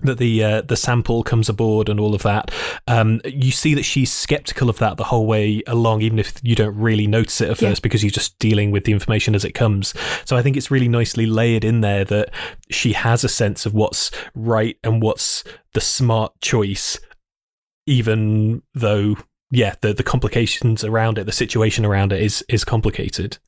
that the uh, the sample comes aboard and all of that. Um, you see that she's skeptical of that the whole way along, even if you don't really notice it at first yeah. because you're just dealing with the information as it comes. So I think it's really nicely layered in there that she has a sense of what's right and what's the smart choice, even though yeah, the the complications around it, the situation around it is is complicated.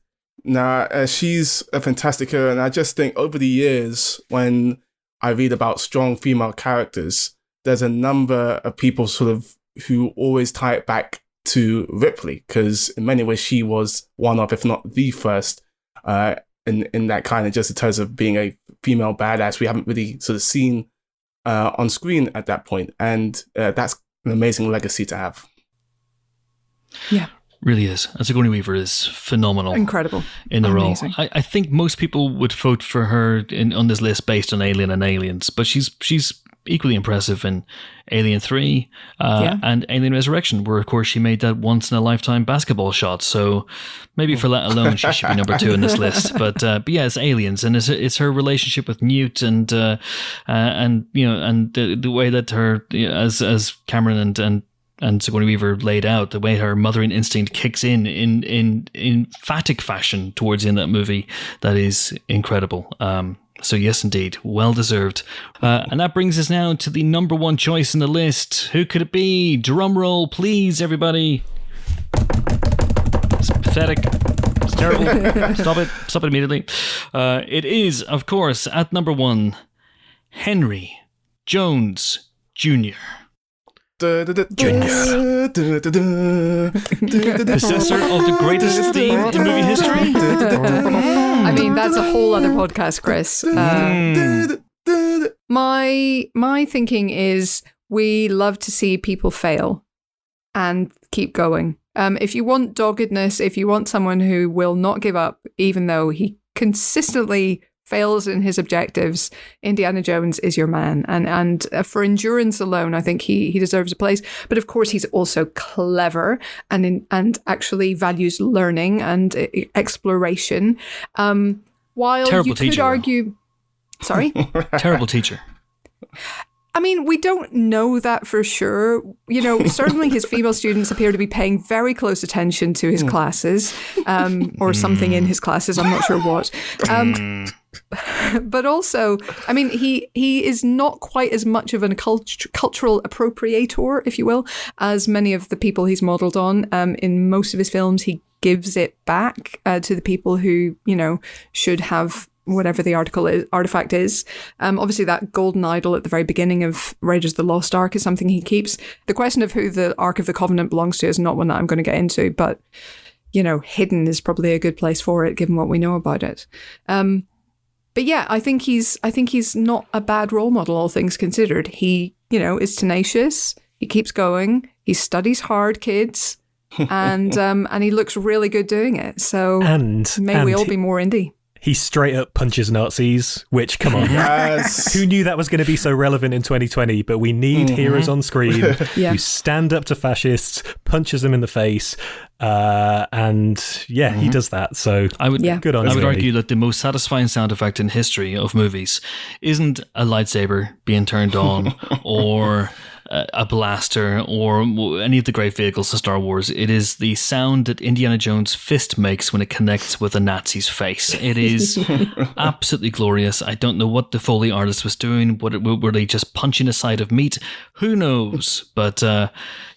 Nah, uh, she's a fantastic hero, and I just think over the years when I read about strong female characters, there's a number of people sort of who always tie it back to Ripley because in many ways she was one of, if not the first, uh, in in that kind of just in terms of being a female badass we haven't really sort of seen uh, on screen at that point, and uh, that's an amazing legacy to have. Yeah really is. And Sigourney Weaver is phenomenal, incredible in the Amazing. role. I, I, think most people would vote for her in, on this list based on Alien and Aliens, but she's she's equally impressive in Alien Three uh, yeah. and Alien Resurrection, where of course she made that once in a lifetime basketball shot. So maybe for that alone, she should be number two in this list. But uh, but yeah, it's Aliens, and it's it's her relationship with Newt, and uh, uh and you know, and the, the way that her as as Cameron and and and Sigourney Weaver laid out, the way her mothering instinct kicks in in in emphatic fashion towards the end of that movie, that is incredible. Um, so yes, indeed, well deserved. Uh, and that brings us now to the number one choice in the list. Who could it be? Drum roll, please, everybody. It's pathetic. It's terrible. Stop it. Stop it immediately. Uh, it is, of course, at number one, Henry Jones Jr. Possessor of the greatest theme in movie history. I mean, that's a whole other podcast, Chris. Uh, my my thinking is we love to see people fail and keep going. Um, if you want doggedness, if you want someone who will not give up, even though he consistently fails in his objectives, Indiana Jones is your man. And and uh, for endurance alone, I think he he deserves a place. But of course, he's also clever and in, and actually values learning and uh, exploration. Um, while Terrible you could teacher, though. argue, sorry. Terrible teacher. I mean, we don't know that for sure. You know, certainly his female students appear to be paying very close attention to his classes, um, or something in his classes. I'm not sure what. Um, but also, I mean, he he is not quite as much of a cult- cultural appropriator, if you will, as many of the people he's modelled on. Um, in most of his films, he gives it back uh, to the people who you know should have whatever the article is, artifact is. Um, obviously, that golden idol at the very beginning of Raiders of the Lost Ark is something he keeps. The question of who the Ark of the Covenant belongs to is not one that I'm going to get into, but you know, hidden is probably a good place for it, given what we know about it. Um, but yeah, I think he's I think he's not a bad role model, all things considered. He, you know, is tenacious. He keeps going. He studies hard, kids, and um, and he looks really good doing it. So And may and we all he- be more Indy. He straight up punches Nazis, which, come on. Yes. Who knew that was going to be so relevant in 2020? But we need heroes on screen Yeah. who stand up to fascists, punches them in the face, uh, and yeah, he does that. So I would Yeah. good on I would you, argue that the most satisfying sound effect in history of movies isn't a lightsaber being turned on or a, a blaster or any of the great vehicles of Star Wars. It is the sound that Indiana Jones' fist makes when it connects with a Nazi's face. It is absolutely glorious. I don't know what the Foley artist was doing. What were they just punching a side of meat? Who knows? But uh,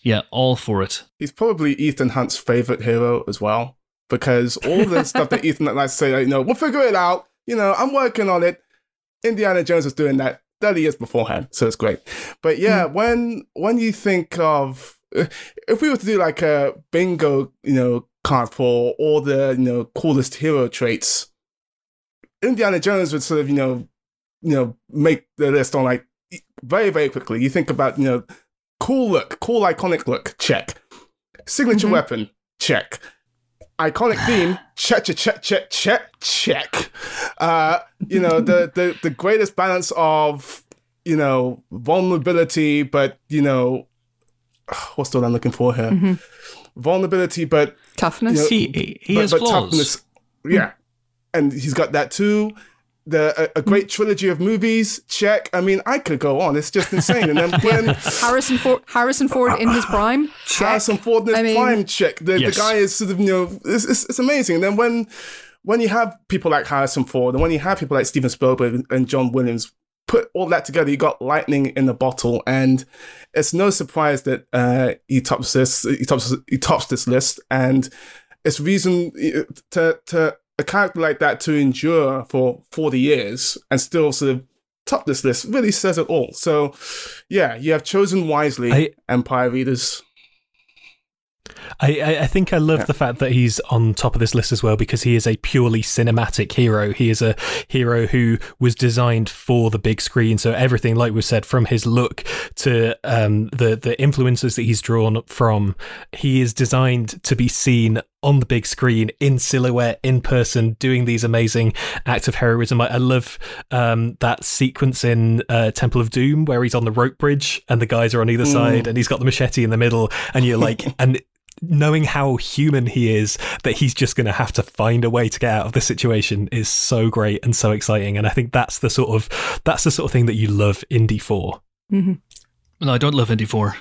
yeah, all for it. He's probably Ethan Hunt's favorite hero as well, because all the stuff that Ethan likes to say, you know, we'll figure it out. You know, I'm working on it. Indiana Jones was doing that 30 years beforehand, so it's great. But yeah, hmm. when when you think of uh, if we were to do like a bingo, you know, card for all the you know coolest hero traits, Indiana Jones would sort of you know you know make the list on like very very quickly. You think about you know cool look, cool iconic look, check. Signature mm-hmm. weapon, check. Iconic theme, check, check, check, check, check, check. Uh, you know the the the greatest balance of you know vulnerability, but you know what's the word I'm looking for here? Vulnerability, but Toughness. You know, He, he, he but, has but flaws. toughness. Yeah, and he's got that too. The a, a great trilogy of movies. Check. I mean, I could go on. It's just insane. And then when Harrison Ford, Harrison Ford in his prime. Check. Harrison Ford in his I mean- prime, check. The, Yes. the guy is sort of you know, it's, it's, it's amazing. And then when when you have people like Harrison Ford, and when you have people like Steven Spielberg and- and John Williams. Put all that together, you got lightning in the bottle, and it's no surprise that uh, he tops this. He tops. He tops this list, and it's reason to to a character like that to endure for 40 years and still sort of top this list really says it all. So, yeah, you have chosen wisely, I- Empire readers. I, I, I think I love the fact that he's on top of this list as well because he is a purely cinematic hero. He is a hero who was designed for the big screen. So everything, like we said, from his look to um, the the influences that he's drawn from, he is designed to be seen on the big screen in silhouette in person doing these amazing acts of heroism i, I love um, that sequence in uh, temple of doom where he's on the rope bridge and the guys are on either side and he's got the machete in the middle and you're like and knowing how human he is that he's just going to have to find a way to get out of the situation is so great and so exciting and i think that's the sort of that's the sort of thing that you love Indy for Mhm. No, I don't love Indy 4.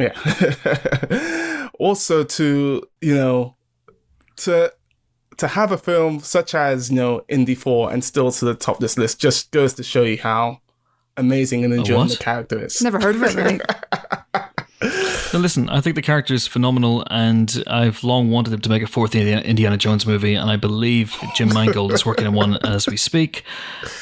Yeah. also, to you know, to to have a film such as you know Indy Four and still to the top of this list just goes to show you how amazing and enduring what? the character is. Never heard of it, mate. So listen, I think the character is phenomenal, and I've long wanted them to make a fourth Indiana Jones movie, and I believe Jim Mangold is working on one as we speak.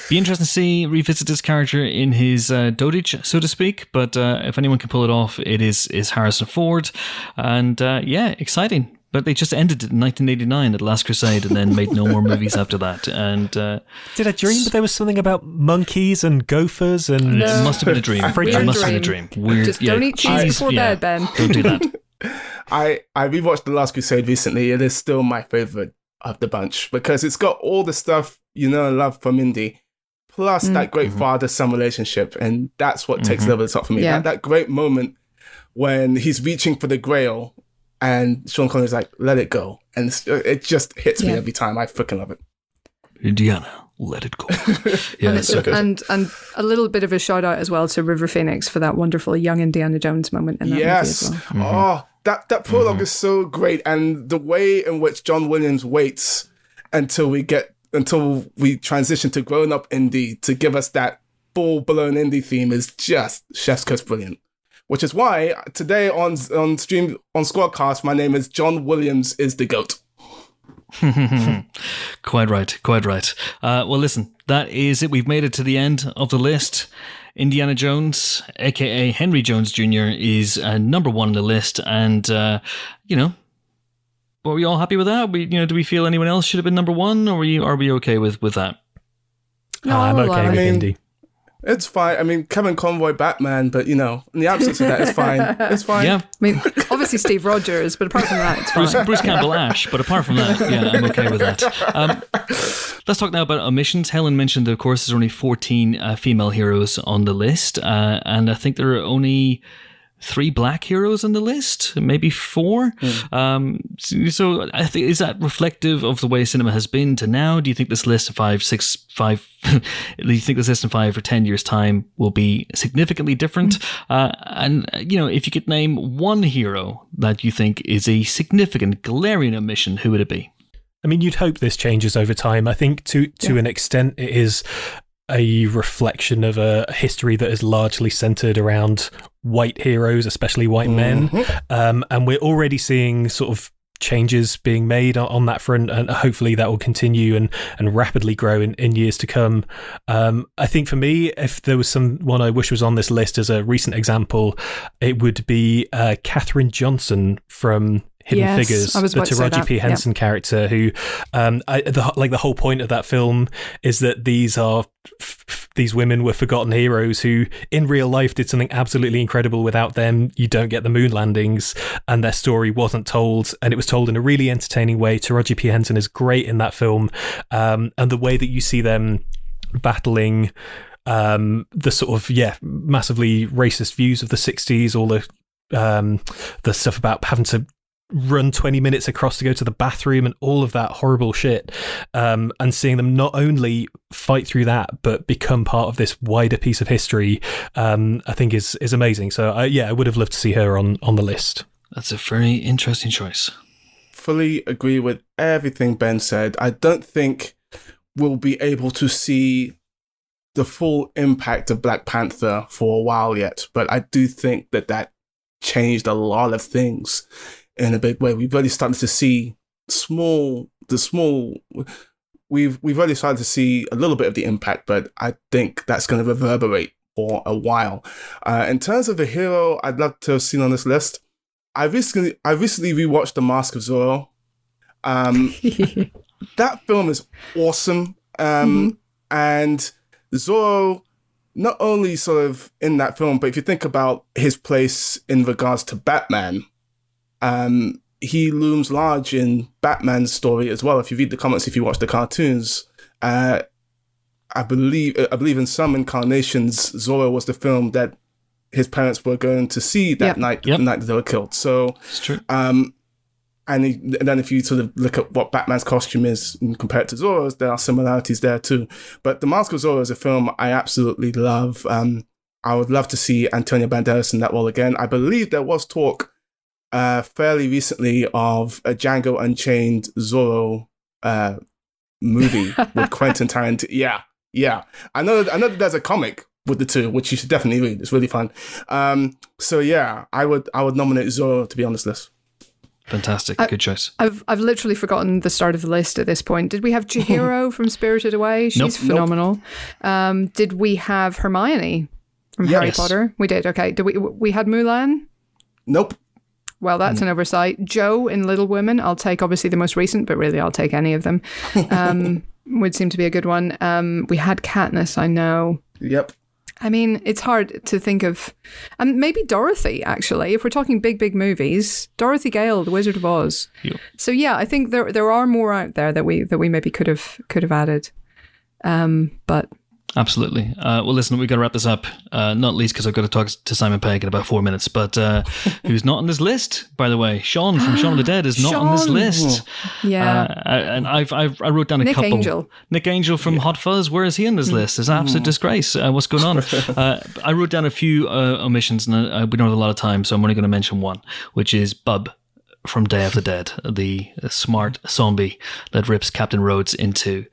Be interesting to see revisit this character in his uh, dotage, so to speak. But uh, if anyone can pull it off, it is is Harrison Ford, and uh, yeah, exciting. But they just ended it in 1989 at Last Crusade and then made no more movies after that. And uh, did I dream that there was something about monkeys and gophers and no. it must have been a dream. it must have been a dream. Weird. Just yeah, don't eat cheese before yeah, bed, Ben. Don't do that. I I rewatched The Last Crusade recently. It is still my favorite of the bunch because it's got all the stuff you know and love from Indy, plus mm. that great mm-hmm. father son relationship, and that's what mm-hmm. takes it over the top for me. Yeah. That, that great moment when he's reaching for the Grail and Sean Connery's like, "Let it go," and it just hits yeah. me every time. I freaking love it. Indiana, let it go. yeah, and, so and and a little bit of a shout out as well to River Phoenix for that wonderful young Indiana Jones moment in that yes. movie as well. Mm-hmm. Oh, that that prolog mm-hmm. is so great, and the way in which John Williams waits until we get until we transition to grown up Indy to give us that full blown Indy theme is just chef's kiss brilliant which is why today on on stream on Squadcast, my name is John Williams is the goat. quite right, quite right. Uh, well, listen, that is it. We've made it to the end of the list. Indiana Jones, aka Henry Jones Jr., is uh, number one on the list, and uh, you know, were we all happy with that? We, you know, do we feel anyone else should have been number one, or are, you, are we okay with with that? No, I'm okay with Indy. It's fine. I mean, Kevin Conroy, Batman, but you know, in the absence of that, it's fine. It's fine. Yeah. I mean, obviously Steve Rogers, but apart from that, it's Bruce, fine. Bruce Campbell Ash, but apart from that, yeah, I'm okay with that. Um, let's talk now about omissions. Helen mentioned, of course, there's only 14 uh, female heroes on the list, uh, and I think there are only three black heroes on the list, maybe four. Mm. Um, so, so, I think is that reflective of the way cinema has been to now? Do you think this list of five, six, five? do you think this list in five or ten years' time will be significantly different? Mm. Uh, and you know, if you could name one hero that you think is a significant glaring omission, who would it be? I mean, you'd hope this changes over time. I think to to yeah. an extent, it is a reflection of a history that is largely centered around white heroes, especially white men. Mm-hmm. Um, and we're already seeing sort of changes being made on that front, and hopefully that will continue and, and rapidly grow in, in years to come. Um, I think for me, if there was someone I wish was on this list as a recent example, it would be uh, Katherine Johnson from Hidden yes, Figures, the Taraji P Henson yep. character, who, um, I, the, like the whole point of that film is that these are f- these women were forgotten heroes who, in real life, did something absolutely incredible. Without them, you don't get the moon landings, and their story wasn't told, and it was told in a really entertaining way. Taraji P Henson is great in that film, um, and the way that you see them battling um, the sort of yeah massively racist views of the 60s all the um, the stuff about having to run 20 minutes across to go to the bathroom and all of that horrible shit um, and seeing them not only fight through that but become part of this wider piece of history um, i think is is amazing. So uh, yeah i would have loved to see her on on the list. That's a very interesting choice. Fully agree with everything ben said. I don't think we'll be able to see the full impact of black panther for a while yet but i do think that that changed a lot of things in a big way. We've already started to see small, the small. We've we've already started to see a little bit of the impact, but I think that's going to reverberate for a while. Uh, in terms of the hero, I'd love to have seen on this list. I recently I recently rewatched The Mask of Zorro. Um, that film is awesome, um, mm-hmm. and Zorro not only sort of in that film, but if you think about his place in regards to Batman, um, he looms large in Batman's story as well. If you read the comments, if you watch the cartoons, uh, I believe I believe in some incarnations, Zorro was the film that his parents were going to see that yep. night, yep. the night that they were killed. So it's true. Um, and, he, and, then if you sort of look at what Batman's costume is compared to Zorro's, there are similarities there too. But The Mask of Zorro is a film I absolutely love. Um, I would love to see Antonio Banderas in that role again. I believe there was talk uh, fairly recently of a Django Unchained Zorro uh, movie with Quentin Tarantino. Yeah, yeah. I know. I know that there's a comic, with the two, which you should definitely read. It's really fun. Um, so yeah, I would I would nominate Zorro to be on this list. Fantastic, good choice. I've I've literally forgotten the start of the list at this point. Did we have Chihiro from Spirited Away? She's Nope. phenomenal. Um, did we have Hermione from Harry Potter? We did. Okay. Did we we had Mulan? Nope. Well, that's an oversight. Jo in Little Women. I'll take obviously the most recent, but really I'll take any of them. Um, would seem to be a good one. Um, we had Katniss. I know. Yep. I mean, it's hard to think of, and maybe Dorothy. Actually, if we're talking big, big movies, Dorothy Gale, The Wizard of Oz. Yep. So yeah, I think there there are more out there that we that we maybe could have could have added. Um, but Absolutely. Uh, well, listen, we've got to wrap this up, uh, not least because I've got to talk to Simon Pegg in about four minutes, but uh, who's not on this list, by the way? Shaun from Shaun of the Dead is not on this list. yeah, Uh, and I've, I've I wrote down a couple. Nick couple. Angel. Nick Angel from Hot Fuzz. Where is he on this list? It's an absolute disgrace. Uh, what's going on? uh, I wrote down a few uh, omissions, and uh, we don't have a lot of time, so I'm only going to mention one, which is Bub from Day of the Dead, the smart zombie that rips Captain Rhodes into. two.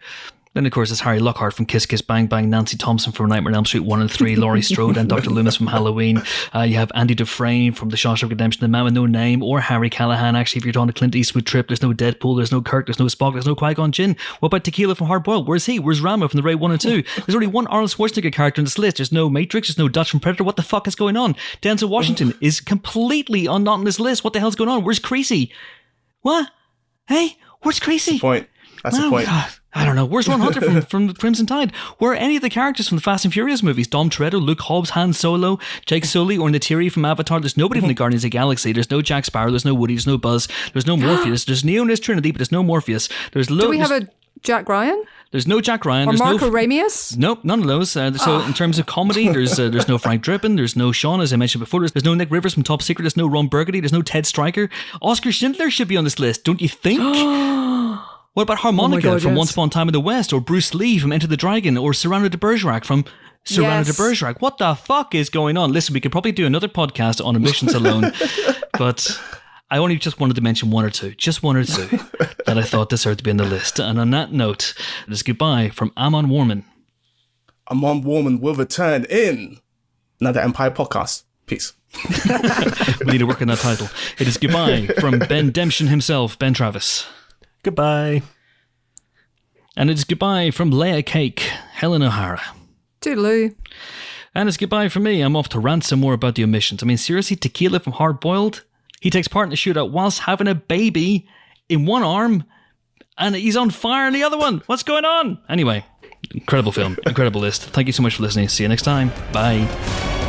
Then, of course, there's Harry Lockhart from Kiss Kiss Bang Bang, Nancy Thompson from Nightmare on Elm Street 1 and 3, Laurie Strode and Dr. Loomis from Halloween. Uh, you have Andy Dufresne from The Shawshank Redemption, The Man with No Name, or Harry Callahan. Actually, if you're on a Clint Eastwood trip, there's no Deadpool, there's no Kirk, there's no Spock, there's no Qui-Gon Jinn. What about Tequila from Hard Boiled? Where's he? Where's Rama from The Raid 1 and 2? There's only one Arnold Schwarzenegger character in this list. There's no Matrix, there's no Dutch from Predator. What the fuck is going on? Denzel Washington is completely on, not on this list. What the hell's going on? Where's Creasy? What? Hey, where's Creasy? Point. That's the Oh, point. God. I don't know. Where's Ron Hunter from, from the Crimson Tide? Where are any of the characters from the Fast and Furious movies? Dom Toretto, Luke Hobbs, Han Solo, Jake Sully, or Neytiri from Avatar. There's nobody from the Guardians of the Galaxy. There's no Jack Sparrow. There's no Woody. There's no Buzz. There's no Morpheus. There's Neo and his Trinity, but there's no Morpheus. There's lo- do we have a Jack Ryan there's no Jack Ryan. or There's Marko no. Ramius? Nope, none of those. Uh, so, in terms of comedy, there's uh, there's no Frank Drebin, there's no Shaun, as I mentioned before. There's, there's no Nick Rivers from Top Secret. There's no Ron Burgundy. There's no Ted Stryker. Oskar Schindler should be on this list, don't you think? what about Harmonica oh God, from yes. Once Upon a Time in the West, or Bruce Lee from Enter the Dragon, or Cyrano de Bergerac from Cyrano Yes. de Bergerac? What the fuck is going on? Listen, we could probably do another podcast on emissions alone, but. I only just wanted to mention one or two, just one or two, that I thought deserved to be on the list. And on that note, it is goodbye from Amon Warmann. Amon Warmann will return in another Empire podcast. Peace. We need to work on that title. It is goodbye from Ben Demption himself, Ben Travis. Goodbye. And it is goodbye from Leia Cake, Helen O'Hara. Toodaloo. And it's goodbye from me. I'm off to rant some more about the omissions. I mean, seriously, Tequila from Hard Boiled? He takes part in the shootout whilst having a baby in one arm and he's on fire in the other one. What's going on? Anyway, incredible film, incredible list. Thank you so much for listening. See you next time. Bye.